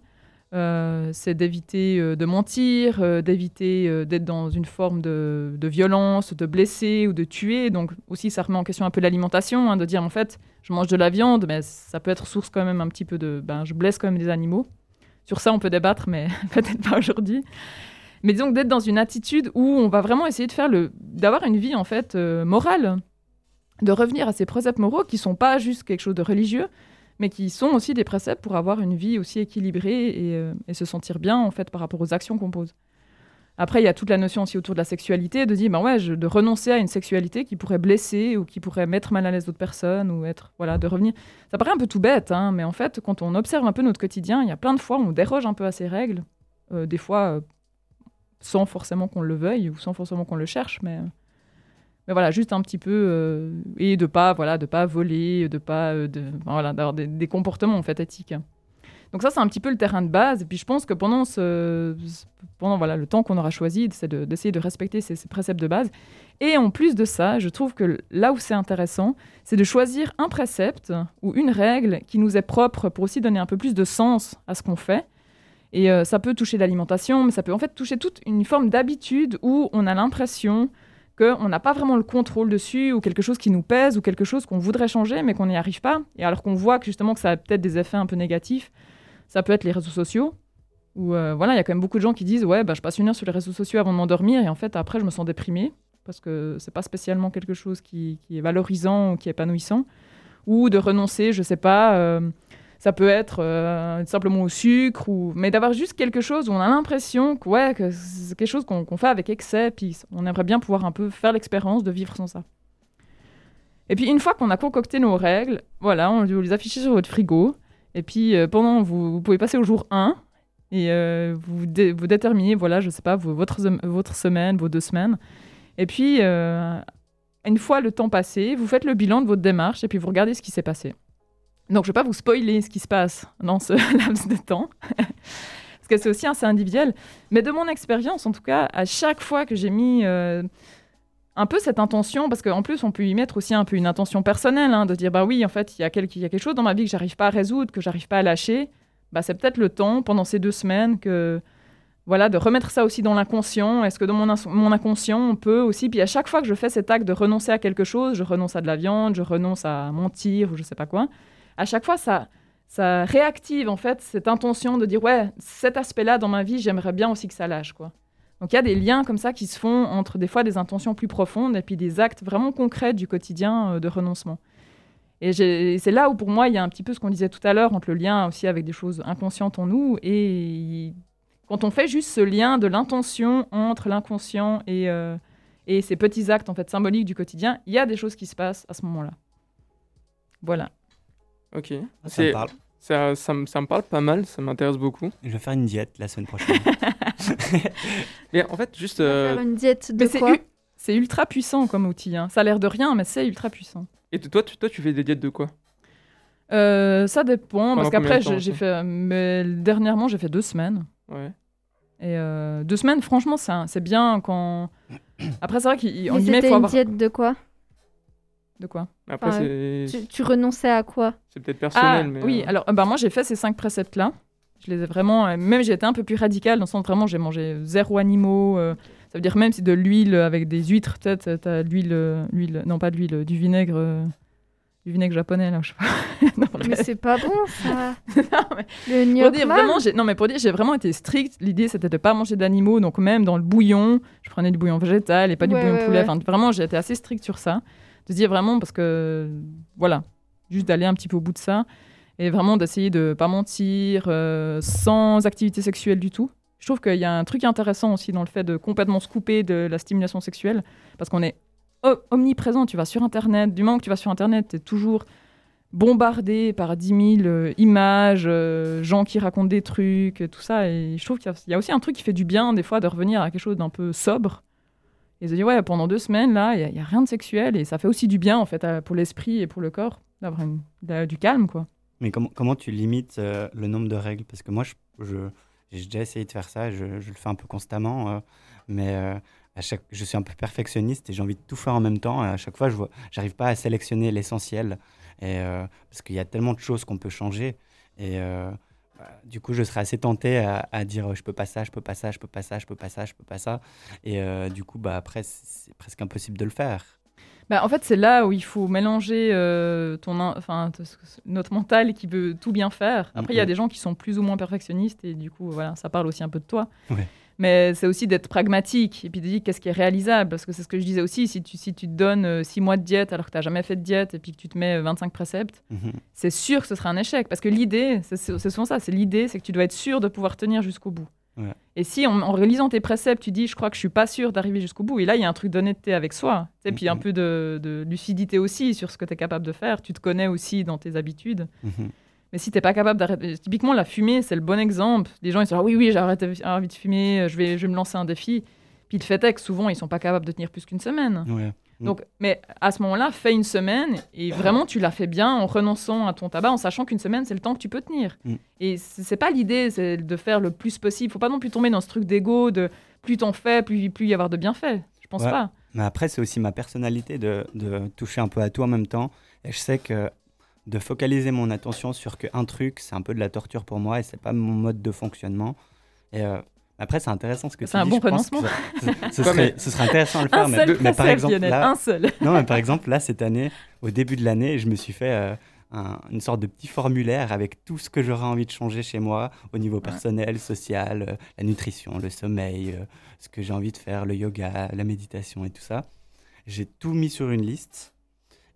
C'est d'éviter de mentir, d'éviter d'être dans une forme de, violence, de blesser ou de tuer. Donc aussi, ça remet en question un peu l'alimentation, hein, de dire en fait, je mange de la viande, mais ça peut être source quand même un petit peu de, ben, je blesse quand même des animaux. Sur ça, on peut débattre, mais [LAUGHS] peut-être pas aujourd'hui. Mais disons d'être dans une attitude où on va vraiment essayer de faire le, d'avoir une vie en fait euh, morale, de revenir à ces préceptes moraux qui sont pas juste quelque chose de religieux, mais qui sont aussi des préceptes pour avoir une vie aussi équilibrée et, et se sentir bien en fait par rapport aux actions qu'on pose. Après, il y a toute la notion aussi autour de la sexualité, de dire, ben ouais, de renoncer à une sexualité qui pourrait blesser ou qui pourrait mettre mal à l'aise d'autres personnes ou être, voilà, de revenir. Ça paraît un peu tout bête, hein, mais en fait, quand on observe un peu notre quotidien, il y a plein de fois où on déroge un peu à ces règles, euh, des fois euh, sans forcément qu'on le veuille ou sans forcément qu'on le cherche, mais, voilà, juste un petit peu euh, et de pas, voilà, de pas voler, de pas, de, voilà, d'avoir des, comportements en éthiques. Donc ça, c'est un petit peu le terrain de base. Et puis je pense que pendant, ce, pendant voilà, le temps qu'on aura choisi, c'est d'essayer de, respecter ces, préceptes de base. Et en plus de ça, je trouve que là où c'est intéressant, c'est de choisir un précepte ou une règle qui nous est propre pour aussi donner un peu plus de sens à ce qu'on fait. Et euh, ça peut toucher l'alimentation, mais ça peut en fait toucher toute une forme d'habitude où on a l'impression qu'on n'a pas vraiment le contrôle dessus, ou quelque chose qui nous pèse, ou quelque chose qu'on voudrait changer, mais qu'on n'y arrive pas. Et alors qu'on voit que justement que ça a peut-être des effets un peu négatifs, ça peut être les réseaux sociaux, euh, voilà, il y a quand même beaucoup de gens qui disent ouais, bah, je passe une heure sur les réseaux sociaux avant de m'endormir et en fait après je me sens déprimé parce que c'est pas spécialement quelque chose qui, est valorisant ou qui est épanouissant. Ou de renoncer, je sais pas, euh, ça peut être euh, simplement au sucre, ou... mais d'avoir juste quelque chose où on a l'impression que, ouais, que c'est quelque chose qu'on fait avec excès, puis on aimerait bien pouvoir un peu faire l'expérience de vivre sans ça. Et puis une fois qu'on a concocté nos règles, voilà, on les affiche sur votre frigo. Et puis, euh, pendant, vous, vous, pouvez passer au jour 1 et euh, vous, vous déterminez, voilà, je sais pas, votre, votre semaine, vos deux semaines. Et puis, une fois le temps passé, vous faites le bilan de votre démarche et puis vous regardez ce qui s'est passé. Donc, je ne vais pas vous spoiler ce qui se passe dans ce [LAUGHS] laps de temps, [LAUGHS] parce que c'est aussi assez individuel. Mais de mon expérience, en tout cas, à chaque fois que j'ai mis un peu cette intention, parce qu'en plus, on peut y mettre aussi un peu une intention personnelle, hein, de dire, bah oui, en fait, il y, a quelque, y a quelque chose dans ma vie que j'arrive pas à résoudre, que j'arrive pas à lâcher. Bah, c'est peut-être le temps, pendant ces deux semaines, que voilà, de remettre ça aussi dans l'inconscient. Est-ce que dans mon, mon, inconscient, on peut aussi, puis à chaque fois que je fais cet acte de renoncer à quelque chose, je renonce à de la viande, je renonce à mentir ou je sais pas quoi, à chaque fois, ça, réactive en fait cette intention de dire, ouais, cet aspect-là dans ma vie, j'aimerais bien aussi que ça lâche, quoi. Donc il y a des liens comme ça qui se font entre des fois des intentions plus profondes et puis des actes vraiment concrets du quotidien euh, de renoncement. Et c'est là où pour moi il y a un petit peu ce qu'on disait tout à l'heure entre le lien aussi avec des choses inconscientes en nous et quand on fait juste ce lien de l'intention entre l'inconscient et, euh, et ces petits actes en fait symboliques du quotidien, il y a des choses qui se passent à ce moment-là. Voilà. Ok. Ah, ça me parle. Ça, ça, me parle pas mal, ça m'intéresse beaucoup. Je vais faire une diète la semaine prochaine. [LAUGHS] mais en fait, juste. Faire une diète de quoi C'est ultra puissant comme outil. Hein. Ça a l'air de rien, mais c'est ultra puissant. Et toi, tu, toi, tu fais des diètes de quoi? Euh, Ça dépend, parce qu'après, j'ai fait. Mais dernièrement, j'ai fait deux semaines. Ouais. Et euh, deux semaines, franchement, c'est bien quand. Après, c'est vrai qu'on y met. C'était une diète de quoi? De quoi Après, tu, renonçais à quoi C'est peut-être personnel. Ah, mais oui, euh, alors bah, moi j'ai fait ces cinq préceptes-là. Je les ai vraiment. Euh, même j'ai été un peu plus radical dans le sens vraiment j'ai mangé zéro animaux. Euh, ça veut dire même si de l'huile avec des huîtres, peut-être, t'as l'huile, l'huile, non pas de l'huile, du vinaigre. Du vinaigre japonais là, je sais pas. [LAUGHS] mais c'est pas bon ça. [LAUGHS] non, mais le pour dire vraiment, non mais pour dire j'ai vraiment été strict. L'idée c'était de pas manger d'animaux, donc même dans le bouillon, je prenais du bouillon végétal et pas du bouillon poulet. Enfin vraiment j'ai été assez strict sur ça de dire vraiment, parce que voilà, juste d'aller un petit peu au bout de ça, et vraiment d'essayer de pas mentir, euh, sans activité sexuelle du tout. Je trouve qu'il y a un truc intéressant aussi dans le fait de complètement se couper de la stimulation sexuelle, parce qu'on est omniprésent, tu vas sur Internet, du moment que tu vas sur Internet, tu es toujours bombardé par 10 000 euh, images, euh, gens qui racontent des trucs, tout ça. Et je trouve qu'il y, a aussi un truc qui fait du bien, des fois, de revenir à quelque chose d'un peu sobre et se dit, ouais, pendant deux semaines, là, il n'y a, rien de sexuel et ça fait aussi du bien, en fait, pour l'esprit et pour le corps, d'avoir du calme, quoi. Mais comment, tu limites euh, le nombre de règles? Parce que moi, je, j'ai déjà essayé de faire ça, je, je le fais un peu constamment, euh, mais euh, à chaque, je suis un peu perfectionniste et j'ai envie de tout faire en même temps. Et à chaque fois, je n'arrive pas à sélectionner l'essentiel, et parce qu'il y a tellement de choses qu'on peut changer. Et du coup, je serais assez tenté à, dire je peux pas ça, je peux pas ça, je peux pas ça, je peux pas ça, je peux pas ça. Et euh, du coup, bah, après, c'est presque impossible de le faire. Bah, en fait, c'est là où il faut mélanger euh, ton, enfin, notre mental qui veut tout bien faire. Après, il y a des gens qui sont plus ou moins perfectionnistes et du coup, voilà, ça parle aussi un peu de toi. Mais c'est aussi d'être pragmatique et puis de dire qu'est-ce qui est réalisable. Parce que c'est ce que je disais aussi, si tu, si tu te donnes euh, six mois de diète alors que tu n'as jamais fait de diète et puis que tu te mets 25 euh, préceptes, mhm. c'est sûr que ce sera un échec. Parce que l'idée, c'est souvent ça, c'est l'idée, c'est que tu dois être sûr de pouvoir tenir jusqu'au bout. Et si en, réalisant tes préceptes, tu dis je crois que je suis pas sûr d'arriver jusqu'au bout, et là il y a un truc d'honnêteté avec soi, et puis un mhm. peu de, lucidité aussi sur ce que tu es capable de faire, tu te connais aussi dans tes habitudes. Mhm. Mais si t'es pas capable d'arrêter, typiquement la fumée, c'est le bon exemple. Les gens ils sont là, oui, oui, j'ai envie de fumer, je vais, je vais me lancer un défi. Puis le fait est que souvent ils sont pas capables de tenir plus qu'une semaine. Mm. Donc, mais à ce moment-là, fais une semaine et vraiment tu l'as fait bien en renonçant à ton tabac, en sachant qu'une semaine c'est le temps que tu peux tenir. Mm. Et c'est pas l'idée, c'est de faire le plus possible. Faut pas non plus tomber dans ce truc d'ego de plus t'en fais, plus plus y avoir de bienfaits. Je pense pas. Mais après, c'est aussi ma personnalité de, de toucher un peu à tout en même temps. Et je sais que de focaliser mon attention sur qu'un truc, c'est un peu de la torture pour moi et c'est pas mon mode de fonctionnement. Et euh, après, c'est intéressant ce que tu dis. C'est un bon renoncement. ce, [LAUGHS] serait, ce, serait, intéressant de le faire. mais, mais, par exemple, là, un seul. [LAUGHS] non, mais par exemple, là, cette année, au début de l'année, je me suis fait euh, une sorte de petit formulaire avec tout ce que j'aurais envie de changer chez moi au niveau personnel, social, euh, la nutrition, le sommeil, ce que j'ai envie de faire, le yoga, la méditation et tout ça. J'ai tout mis sur une liste.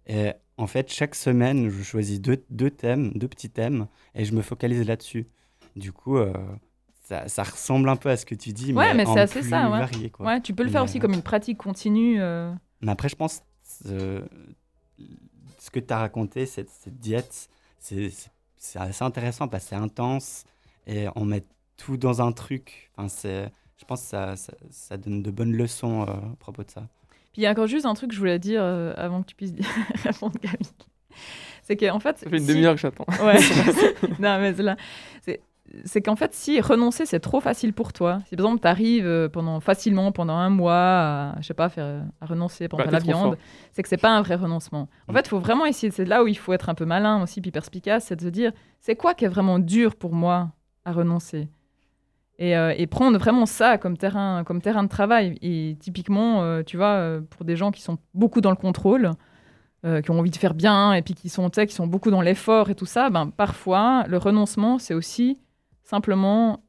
Et en fait, chaque semaine, je choisis deux, deux, thèmes, deux petits thèmes, et je me focalise là-dessus. Du coup, euh, ça, ça, ressemble un peu à ce que tu dis, ouais, mais, c'est assez ça, ouais. varié. Quoi. Ouais, tu peux le faire aussi comme une pratique continue. Euh. Mais après, je pense euh, ce que tu as raconté, cette, cette diète, c'est assez intéressant parce que c'est intense et on met tout dans un truc. Enfin, je pense que ça, ça, ça, donne de bonnes leçons à propos de ça. Puis il y a encore juste un truc que je voulais dire euh, avant que tu puisses répondre, Camille. [LAUGHS] C'est qu'en fait. Ça fait une demi-heure que j'attends. Ouais. [LAUGHS] non, mais là. C'est qu'en fait, si renoncer, c'est trop facile pour toi, si par exemple, tu arrives euh, pendant, facilement pendant un mois à, je sais pas, faire, à renoncer pendant bah, la viande, c'est que c'est pas un vrai renoncement. En mm. fait, il faut vraiment essayer, c'est là où il faut être un peu malin aussi, puis perspicace, c'est de se dire, c'est quoi qui est vraiment dur pour moi à renoncer? Euh, et, prendre vraiment ça comme terrain, comme terrain de travail. Et typiquement, euh, tu vois, euh, pour des gens qui sont beaucoup dans le contrôle, qui ont envie de faire bien et puis qui sont, qui sont beaucoup dans l'effort et tout ça, ben, parfois, le renoncement, c'est aussi simplement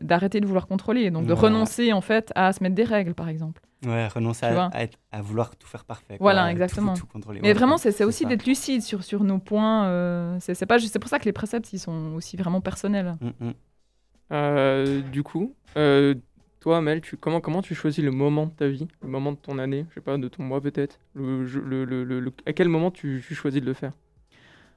d'arrêter de vouloir contrôler. Donc de renoncer, en fait, à se mettre des règles, par exemple. Ouais, renoncer à, à, vouloir tout faire parfait. Voilà, exactement. Mais vraiment, c'est aussi d'être lucide sur, sur nos points. c'est pour ça que les préceptes, ils sont aussi vraiment personnels. Mm, mm. Euh, du coup, euh, toi, Mel, comment, tu choisis le moment de ta vie, le moment de ton année, je sais pas, de ton mois peut-être À quel moment tu, choisis de le faire?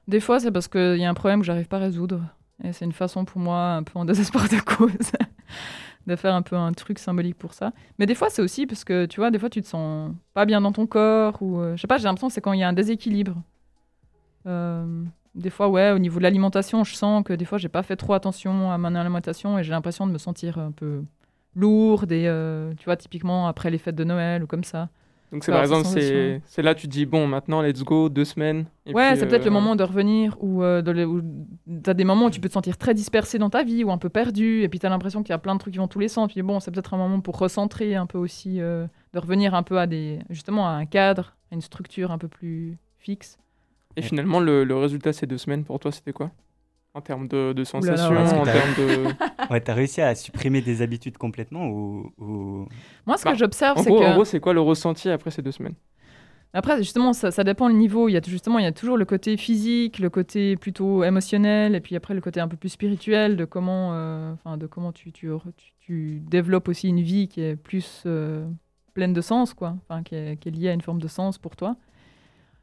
Des fois, c'est parce qu'il y a un problème que j'arrive pas à résoudre. Et c'est une façon pour moi, un peu en désespoir de cause, [LAUGHS] de faire un peu un truc symbolique pour ça. Mais des fois, c'est aussi parce que, tu vois, des fois, tu te sens pas bien dans ton corps, ou euh, je sais pas, j'ai l'impression que c'est quand il y a un déséquilibre. Des fois, ouais, au niveau de l'alimentation, je sens que des fois, j'ai pas fait trop attention à mon alimentation et j'ai l'impression de me sentir un peu lourde et, euh, tu vois, typiquement après les fêtes de Noël ou comme ça. Donc, c'est par exemple, c'est là, tu te dis, bon, maintenant, let's go, deux semaines. ouais, c'est peut-être le euh, moment de revenir ou, euh, tu as des moments où tu peux te sentir très dispersé dans ta vie ou un peu perdu et puis tu as l'impression qu'il y a plein de trucs qui vont tous les sens. Tu dis, bon, c'est peut-être un moment pour recentrer un peu aussi, de revenir un peu à des, justement, à un cadre, à une structure un peu plus fixe. Et finalement, le, le, résultat ces deux semaines, pour toi, c'était quoi? En termes de, de sensations, en termes de... [LAUGHS] ouais, t'as réussi à supprimer des habitudes complètement ou... Moi, ce que bah, j'observe, c'est que... En gros, c'est quoi le ressenti après ces deux semaines? Après, justement, ça, ça, dépend le niveau. Il y a justement, il y a toujours le côté physique, le côté plutôt émotionnel, et puis après le côté un peu plus spirituel de comment, euh, enfin, de comment tu, tu, tu, développes aussi une vie qui est plus euh, pleine de sens, quoi, enfin, qui est, qui est liée à une forme de sens pour toi.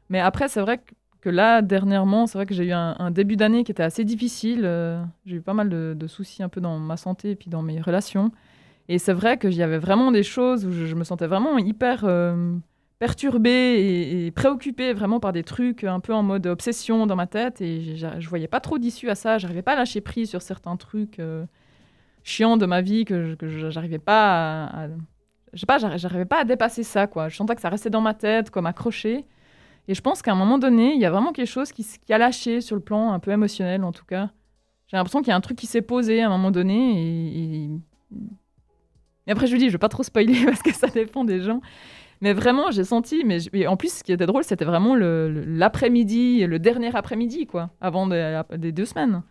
Mais après, c'est vrai que que là, dernièrement, c'est vrai que j'ai eu un, début d'année qui était assez difficile. Euh, j'ai eu pas mal de, soucis un peu dans ma santé et puis dans mes relations. Et c'est vrai qu'il y avait vraiment des choses où je, me sentais vraiment hyper euh, perturbée et, préoccupée vraiment par des trucs un peu en mode obsession dans ma tête. Et je voyais pas trop d'issue à ça. J'arrivais pas à lâcher prise sur certains trucs euh, chiants de ma vie que, que j'arrivais pas à, je sais pas, j'arrivais pas à dépasser ça, quoi. Je sentais que ça restait dans ma tête, comme accroché. Et je pense qu'à un moment donné, il y a vraiment quelque chose qui, a lâché sur le plan un peu émotionnel, en tout cas. J'ai l'impression qu'il y a un truc qui s'est posé à un moment donné. Et, et... après, je lui dis, je vais pas trop spoiler [LAUGHS] parce que ça dépend des gens. Mais vraiment, j'ai senti. Mais en plus, ce qui était drôle, c'était vraiment l'après-midi, le, dernier après-midi, quoi, avant des deux semaines.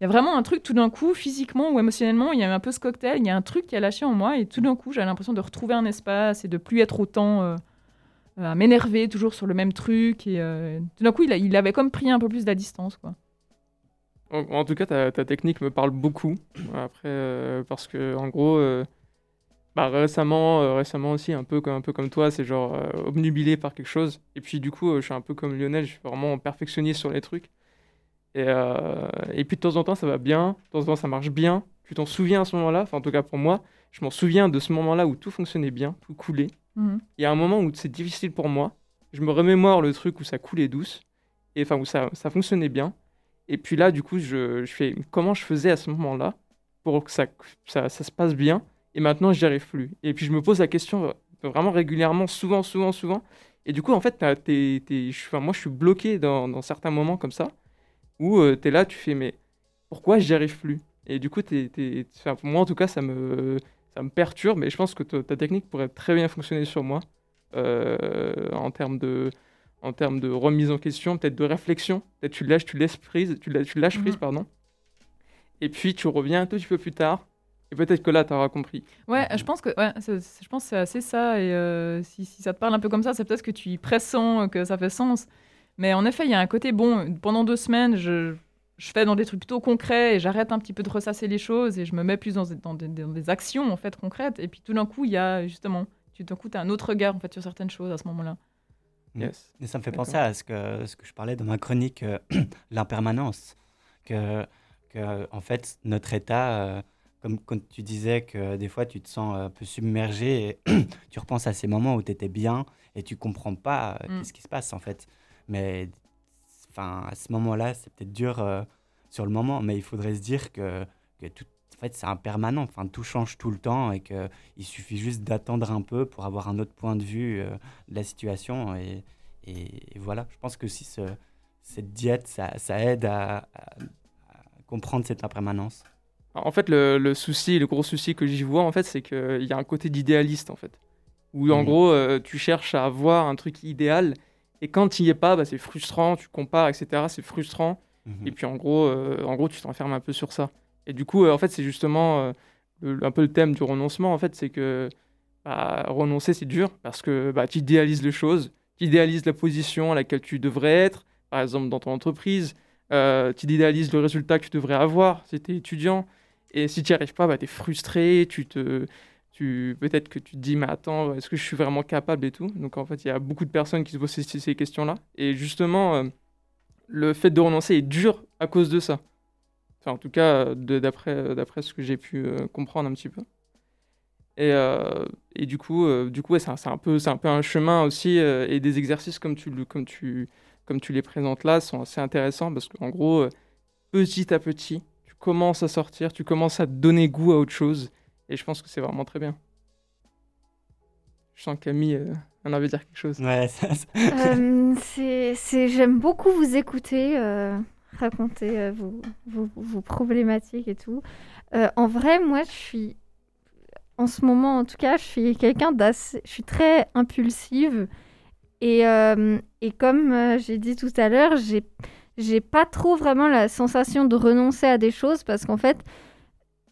il y a vraiment un truc tout d'un coup, physiquement ou émotionnellement, il y a un peu ce cocktail, il y a un truc qui a lâché en moi et tout d'un coup, j'ai l'impression de retrouver un espace et de plus être autant euh, à m'énerver toujours sur le même truc. Et euh, tout d'un coup, il, avait comme pris un peu plus de la distance, quoi. En, tout cas, ta, technique me parle beaucoup. Après, euh, parce que en gros, bah, récemment, récemment aussi, un peu comme un peu comme toi, c'est genre obnubilé par quelque chose. Et puis du coup, je suis un peu comme Lionel, je suis vraiment perfectionniste sur les trucs. Et, euh, et puis de temps en temps, ça va bien, de temps en temps, ça marche bien. Tu t'en souviens à ce moment-là, en tout cas pour moi, je m'en souviens de ce moment-là où tout fonctionnait bien, tout coulait. Mhm. Il y a un moment où c'est difficile pour moi, je me remémore le truc où ça coulait douce, et enfin où ça, ça fonctionnait bien. Et puis là, du coup, je, je fais comment je faisais à ce moment-là pour que ça, ça, ça, se passe bien, et maintenant j'y arrive plus. Et puis je me pose la question vraiment régulièrement, souvent, souvent, souvent. Et du coup, en fait, t'es, enfin, moi je suis bloqué dans, certains moments comme ça où euh, tu es là, tu fais, mais pourquoi j'y arrive plus? Et du coup, t'es, moi, en tout cas, ça me, ça me perturbe, mais je pense que ta technique pourrait très bien fonctionner sur moi euh, en termes de en termes de remise en question, peut-être de réflexion, peut-être tu lâches, tu laisses prise, tu, lâches, tu lâches prise, mhm. pardon. Et puis tu reviens un tout petit peu plus tard, et peut-être que là, tu auras compris. Ouais, je pense que ouais, je pense c'est assez ça. Et euh, si, si, ça te parle un peu comme ça, c'est peut-être que tu y pressens que ça fait sens. Mais en effet, il y a un côté bon. Pendant deux semaines, je, je fais dans des trucs plutôt concrets et j'arrête un petit peu de ressasser les choses et je me mets plus dans, dans, des, dans des, actions en fait concrètes. Et puis tout d'un coup, il y a justement, tout d'un coup, tu as un autre regard en fait sur certaines choses à ce moment-là. Yes. Et ça me fait penser à ce que, ce que je parlais dans ma chronique, euh, [CLEARS THROAT] l'impermanence. Que, que, en fait, notre état, euh, comme quand tu disais que des fois tu te sens un peu submergé et [CLEARS THROAT] tu repenses à ces moments où tu étais bien et tu comprends pas euh, mm. qu'est-ce qui se passe en fait. Mais enfin, à ce moment-là, c'est peut-être dur euh, sur le moment, mais il faudrait se dire que, que tout, en fait, c'est impermanent. Enfin, tout change tout le temps et qu'il suffit juste d'attendre un peu pour avoir un autre point de vue euh, de la situation. Et, et, voilà, je pense que si ce, cette diète, ça, ça aide à, comprendre cette impermanence. En fait, le, le, souci, le gros souci que j'y vois, en fait, c'est qu'il y a un côté d'idéaliste, en fait. Où, en mmh. gros, euh, tu cherches à avoir un truc idéal et quand tu n'y es pas, bah, c'est frustrant, tu compares, etc. C'est frustrant. Mhm. Et puis en gros, euh, en gros tu t'enfermes un peu sur ça. Et du coup, euh, en fait, c'est justement euh, un peu le thème du renoncement. En fait, c'est que bah, renoncer, c'est dur parce que bah, tu idéalises les choses, tu idéalises la position à laquelle tu devrais être, par exemple dans ton entreprise. tu idéalises le résultat que tu devrais avoir si tu es étudiant. Et si tu n'y arrives pas, bah, tu es frustré, tu te, peut-être que tu te dis mais attends est-ce que je suis vraiment capable et tout? Donc en fait il y a beaucoup de personnes qui se posent ces, questions là et justement euh, le fait de renoncer est dur à cause de ça. Enfin en tout cas d'après d'après ce que j'ai pu euh, comprendre un petit peu. Et, euh, et du coup du coup c'est un, peu c'est un peu un chemin aussi et des exercices comme tu comme tu comme tu les présentes là sont assez intéressants parce qu'en gros petit à petit tu commences à sortir tu commences à te donner goût à autre chose et je pense que c'est vraiment très bien. Je sens que Camille euh, en avait dire quelque chose. Ouais, euh, c'est, j'aime beaucoup vous écouter, euh, raconter vos, vos, vos, problématiques et tout. en vrai, moi, je suis, en ce moment, en tout cas, je suis quelqu'un d'assez, je suis très impulsive. Et, et comme j'ai dit tout à l'heure, j'ai, j'ai pas trop vraiment la sensation de renoncer à des choses parce qu'en fait,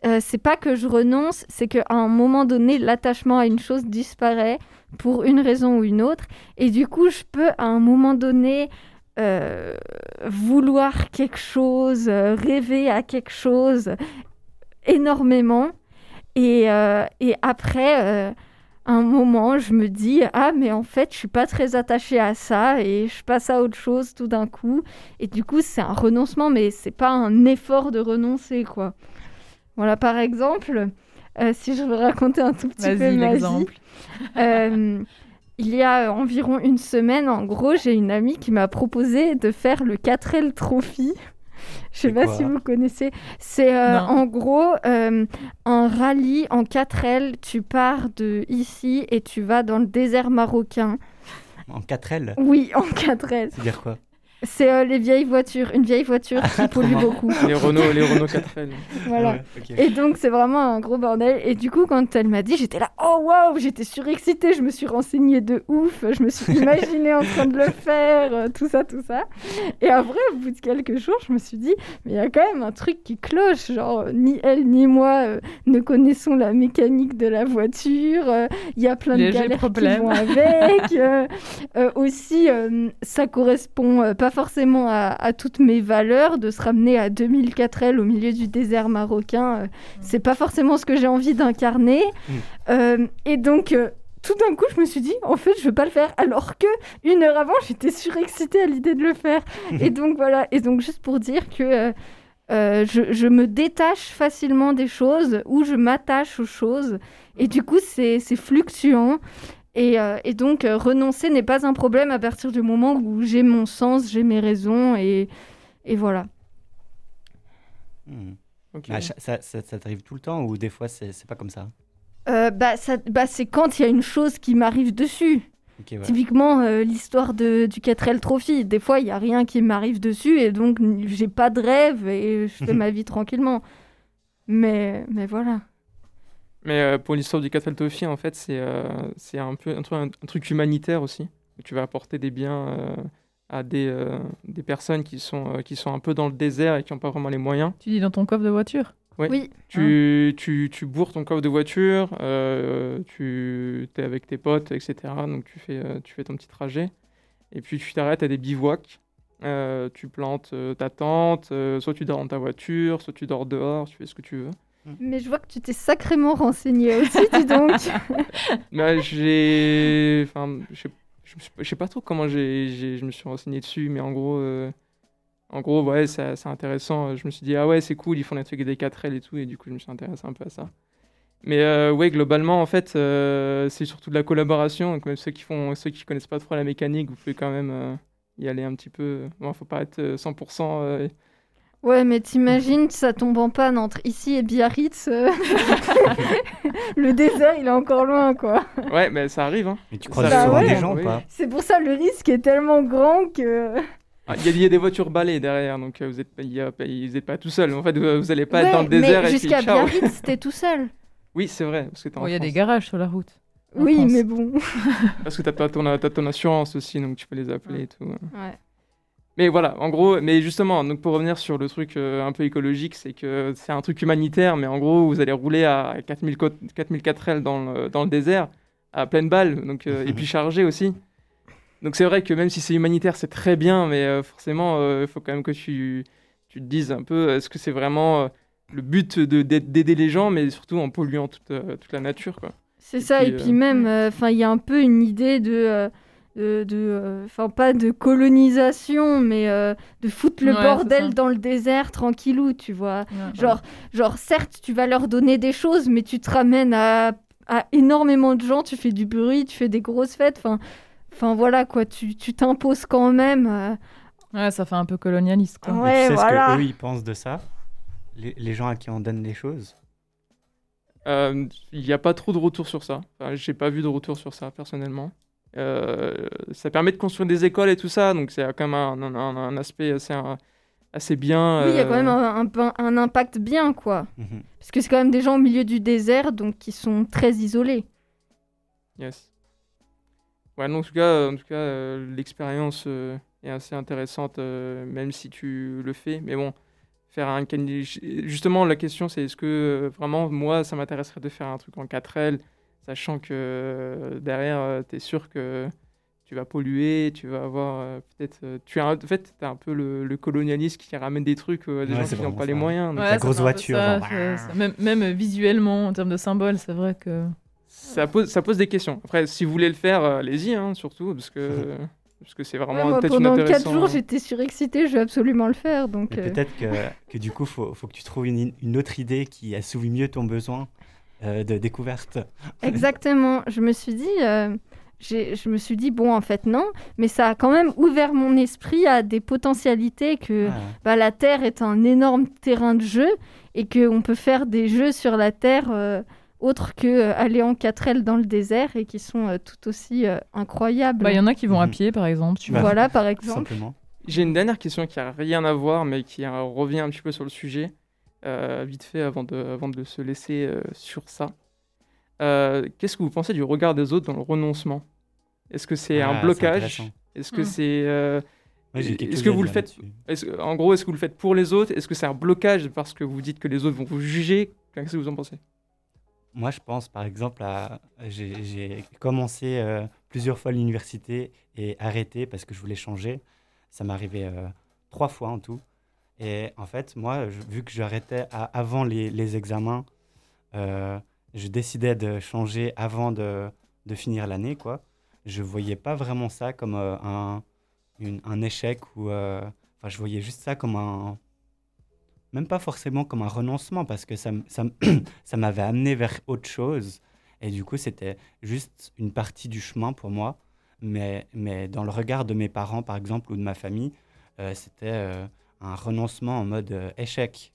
euh, c'est pas que je renonce, c'est qu'à un moment donné, l'attachement à une chose disparaît pour une raison ou une autre. Et du coup, je peux à un moment donné euh, vouloir quelque chose, euh, rêver à quelque chose énormément. Et, et après, un moment, je me dis, ah, mais en fait, je suis pas très attachée à ça et je passe à autre chose tout d'un coup. Et du coup, c'est un renoncement, mais c'est pas un effort de renoncer, quoi. Voilà, par exemple, euh, si je veux raconter un tout petit peu ma vie, euh, il y a environ une semaine, en gros, j'ai une amie qui m'a proposé de faire le 4L Trophy. Je sais pas si vous connaissez. C'est euh, en gros un rallye en 4L. Tu pars de ici et tu vas dans le désert marocain. En 4L Oui, en 4L. C'est dire quoi? C'est euh, les vieilles voitures, une vieille voiture qui pollue beaucoup. Les Renault, les Renault [LAUGHS] 4L. Voilà. Et donc c'est vraiment un gros bordel. Et du coup, quand elle m'a dit, j'étais là, oh waouh, j'étais surexcitée, je me suis renseignée de ouf, je me suis [LAUGHS] imaginée en train de le faire, euh, tout ça, tout ça. Et après, au bout de quelques jours, je me suis dit, mais il y a quand même un truc qui cloche, genre ni elle ni moi euh, ne connaissons la mécanique de la voiture. Il y a plein de galères problème. qui vont avec. aussi, ça correspond pas forcément à, toutes mes valeurs, de se ramener à 2004 L au milieu du désert marocain, euh, mm. c'est pas forcément ce que j'ai envie d'incarner. Mm. Euh, et donc, euh, tout d'un coup, je me suis dit, en fait, je veux pas le faire. Alors que une heure avant, j'étais surexcitée à l'idée de le faire. et donc voilà. Et donc juste pour dire que je, je, me détache facilement des choses ou je m'attache aux choses. Et du coup, c'est fluctuant. Euh, et, donc, euh, renoncer n'est pas un problème à partir du moment où j'ai mon sens, j'ai mes raisons, et, et voilà. Hmm. Bah, ça, ça, t'arrive tout le temps ou des fois c'est pas comme ça? Euh, bah, ça, bah, C'est quand il y a une chose qui m'arrive dessus. Typiquement, l'histoire du 4L Trophy. Des fois, il n'y a rien qui m'arrive dessus et donc j'ai pas de rêve et je fais [LAUGHS] ma vie tranquillement. Mais, mais voilà. Mais euh, pour l'histoire du Cataltophi, en fait, c'est euh, c'est un peu un, truc humanitaire aussi. Tu vas apporter des biens euh, à des, des personnes qui sont, qui sont un peu dans le désert et qui n'ont pas vraiment les moyens. Tu dis dans ton coffre de voiture? Oui. Tu, tu, tu, bourres ton coffre de voiture, tu es avec tes potes, etc. Donc tu fais, tu fais ton petit trajet. Et puis tu t'arrêtes à des bivouacs. tu plantes ta tente, soit tu dors dans ta voiture, soit tu dors dehors, tu fais ce que tu veux. Mais je vois que tu t'es sacrément renseigné aussi, dis donc. [LAUGHS] bah, j'ai. Enfin, je sais, sais pas trop comment j'ai, je me suis renseigné dessus, mais en gros, euh, en gros ouais, c'est, intéressant. Je me suis dit, ah ouais, c'est cool, ils font des trucs des 4L et tout, et du coup, je me suis intéressé un peu à ça. Mais euh, ouais, globalement, en fait, euh, c'est surtout de la collaboration. Donc, même ceux qui font, ceux qui connaissent pas trop la mécanique, vous pouvez quand même y aller un petit peu. Bon, faut pas être 100% Ouais, mais t'imagines, ça tombe en panne entre ici et Biarritz. Euh. [LAUGHS] le désert, il est encore loin, quoi. Ouais, mais ça arrive. Hein. Mais tu crois souvent des gens ou pas? C'est pour ça le risque est tellement grand que. Ah, il y, a des voitures balais derrière, donc euh, vous n'êtes pas, tout seul. En fait, vous n'allez pas être dans le désert mais Jusqu'à Biarritz, t'es tout seul. [LAUGHS] Oui, c'est vrai. Il y a des garages sur la route. Oui, mais bon. parce que t'as ton, as ton assurance aussi, donc tu peux les appeler et tout. Ouais. Mais voilà, en gros, mais justement, donc pour revenir sur le truc euh, un peu écologique, c'est que c'est un truc humanitaire, mais en gros, vous allez rouler à 4000, 4004 L dans le, dans le désert, à pleine balle, donc, euh, et puis [LAUGHS] chargé aussi. Donc c'est vrai que même si c'est humanitaire, c'est très bien, mais euh, forcément, il faut quand même que tu, tu te dises un peu, est-ce que c'est vraiment le but d'aider les gens, mais surtout en polluant toute, toute la nature, quoi. C'est ça, et puis même, enfin, il y a un peu une idée de de, enfin pas de colonisation, mais euh, de foutre le bordel dans le désert tranquillou, tu vois. genre, genre, certes, tu vas leur donner des choses, mais tu te ramènes à, à énormément de gens, tu fais du bruit, tu fais des grosses fêtes, enfin, enfin voilà quoi, tu t'imposes quand même. Euh. Ouais, ça fait un peu colonialiste. Quoi. Ouais, tu sais ce qu'eux ils pensent de ça, les, les, gens à qui on donne des choses? Euh, il n'y a pas trop de retour sur ça. Enfin, J'ai pas vu de retour sur ça personnellement. Euh, ça permet de construire des écoles et tout ça, donc c'est quand même un, un, aspect assez, assez bien. Oui, il y a quand même un, un, impact bien, quoi. Mhm. Parce que c'est quand même des gens au milieu du désert, donc qui sont très isolés. Yes. Ouais, en tout cas, en tout cas euh, l'expérience euh, est assez intéressante, même si tu le fais. Mais bon, faire un Justement, la question, c'est est-ce que vraiment, moi, ça m'intéresserait de faire un truc en 4L sachant que euh, derrière, euh, tu es sûr que tu vas polluer, tu vas avoir euh, peut-être. tu es en fait, tu un peu le, le, colonialiste qui ramène des trucs à des gens qui n'ont pas les moyens. la grosse voiture. même, même, visuellement, en termes de symboles, c'est vrai que. Ça pose, ça pose des questions. Après, si vous voulez le faire, allez-y, hein, surtout, parce que. [LAUGHS] parce que c'est vraiment peut-être Pendant 4 jours, j'étais surexcitée, je vais absolument le faire. Donc Peut-être que, que, du coup, il faut, faut, que tu trouves une, une, autre idée qui assouvit mieux ton besoin euh, de découverte. Exactement. Je me suis dit, euh, je me suis dit bon, en fait non, mais ça a quand même ouvert mon esprit à des potentialités que ah. bah, la Terre est un énorme terrain de jeu et qu'on peut faire des jeux sur la Terre euh, autres que aller en 4L dans le désert et qui sont tout aussi incroyables. Bah, il y en a qui vont à mhm. pied, par exemple. Tu Voilà, par exemple. J'ai une dernière question qui a rien à voir, mais qui revient un petit peu sur le sujet, vite fait, avant de, avant de se laisser sur ça. Qu'est-ce que vous pensez du regard des autres dans le renoncement? Est-ce que c'est un ah, blocage? Est-ce que hmm. c'est est-ce que vous le faites En gros, est-ce que vous le faites pour les autres? Est-ce que c'est un blocage parce que vous dites que les autres vont vous juger? Qu'est-ce que vous en pensez? Moi, je pense par exemple à. J'ai commencé euh, plusieurs fois l'université et arrêté parce que je voulais changer. Ça m'est arrivé euh, trois fois en tout. Et en fait, moi, vu que j'arrêtais avant les, les examens, euh, je décidais de changer avant de, de finir l'année, quoi. Je voyais pas vraiment ça comme un un échec ou euh, enfin, je voyais juste ça comme un même pas forcément comme un renoncement parce que ça, ça, [CLEARS THROAT] ça m'avait amené vers autre chose et du coup c'était juste une partie du chemin pour moi mais, mais dans le regard de mes parents par exemple ou de ma famille euh, c'était euh, un renoncement en mode échec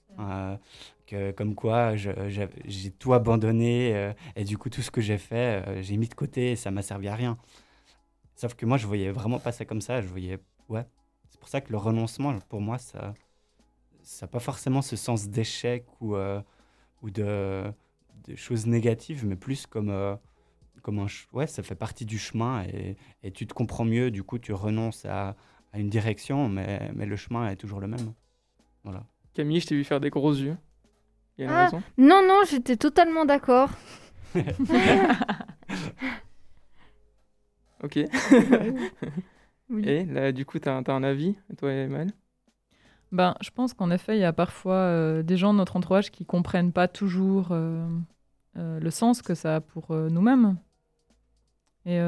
que, comme quoi j'ai tout abandonné et du coup tout ce que j'ai fait j'ai mis de côté et ça m'a servi à rien Sauf que moi, je voyais vraiment pas ça comme ça. Je voyais, ouais. C'est pour ça que le renoncement, pour moi, ça n'a pas forcément ce sens d'échec ou, euh, ou de, choses négatives, mais plus comme, euh, comme un. Ouais, ça fait partie du chemin et, et, tu te comprends mieux. Du coup, tu renonces à, à une direction, mais, mais le chemin est toujours le même. Voilà. Camille, je t'ai vu faire des gros yeux. Il y a une ah, raison Non, non, j'étais totalement d'accord. [LAUGHS] Ok. [LAUGHS] Et là, du coup, tu as, un avis, toi, Emmanuel ben, Je pense qu'en effet, il y a parfois euh, des gens de notre entourage qui comprennent pas toujours euh, euh, le sens que ça a pour nous-mêmes. Et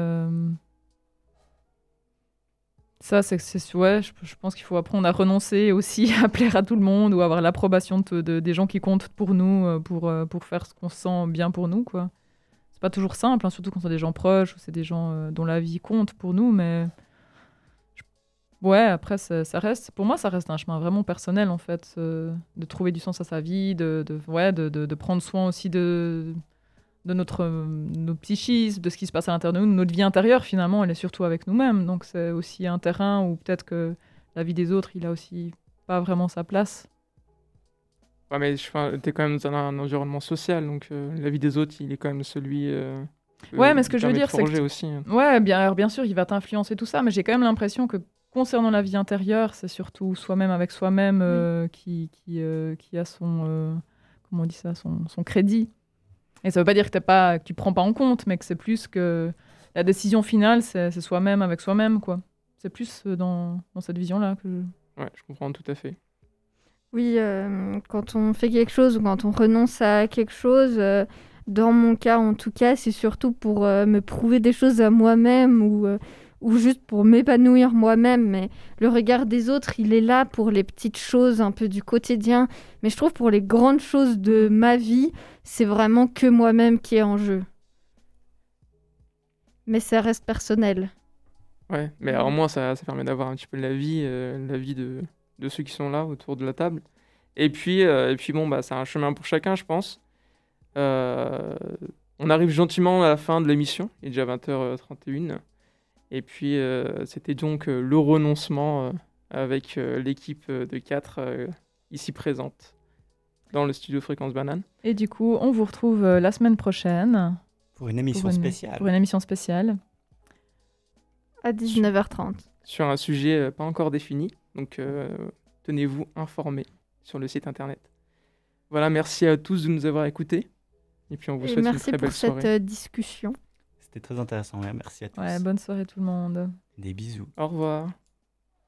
ça, c'est ouais, je, pense qu'il faut apprendre à renoncer aussi [LAUGHS] à plaire à tout le monde ou avoir l'approbation de, des gens qui comptent pour nous, pour, pour faire ce qu'on sent bien pour nous, quoi. C'est pas toujours simple, hein, surtout quand c'est des gens proches ou c'est des gens euh, dont la vie compte pour nous, mais ouais, après ça, reste, pour moi, ça reste un chemin vraiment personnel en fait, de trouver du sens à sa vie, de ouais, de, de, prendre soin aussi de de notre, notre psychisme, de ce qui se passe à l'intérieur de nous, notre vie intérieure finalement, elle est surtout avec nous-mêmes, donc c'est aussi un terrain où peut-être que la vie des autres, il a aussi pas vraiment sa place. Ouais, mais tu es quand même dans un, environnement social, donc euh, la vie des autres, il est quand même celui. Euh, ouais, mais ce que je veux dire, c'est que. Aussi, hein. Ouais, bien, alors bien sûr, il va t'influencer tout ça, mais j'ai quand même l'impression que concernant la vie intérieure, c'est surtout soi-même avec soi-même euh, qui, qui, qui, a son. comment on dit ça son, son, crédit. Et ça veut pas dire que, es pas, que tu prends pas en compte, mais que c'est plus que la décision finale, c'est soi-même avec soi-même, quoi. C'est plus dans, dans cette vision-là que je... Ouais, je comprends tout à fait. Oui, euh, quand on fait quelque chose ou quand on renonce à quelque chose, euh, dans mon cas en tout cas, c'est surtout pour euh, me prouver des choses à moi-même ou, ou juste pour m'épanouir moi-même. Mais le regard des autres, il est là pour les petites choses un peu du quotidien. Mais je trouve pour les grandes choses de ma vie, c'est vraiment que moi-même qui est en jeu. Mais ça reste personnel. Ouais, mais au moins ça, ça permet d'avoir un petit peu la vie, la vie de, de ceux qui sont là autour de la table. Et puis, euh, et puis bon, bah, c'est un chemin pour chacun, je pense. Euh, on arrive gentiment à la fin de l'émission, il est déjà 20h31. Et puis, euh, c'était donc le renoncement avec l'équipe de 4 ici présente dans le studio Fréquence Banane. Et du coup, on vous retrouve la semaine prochaine. Pour une émission spéciale. Pour une émission spéciale. À 19h30. Sur un sujet pas encore défini. Donc euh, tenez-vous informés sur le site internet. Voilà, merci à tous de nous avoir écoutés. Et puis on vous souhaite une très belle soirée. Merci pour cette discussion. C'était très intéressant, merci à tous. Ouais, bonne soirée tout le monde. Des bisous. Au revoir.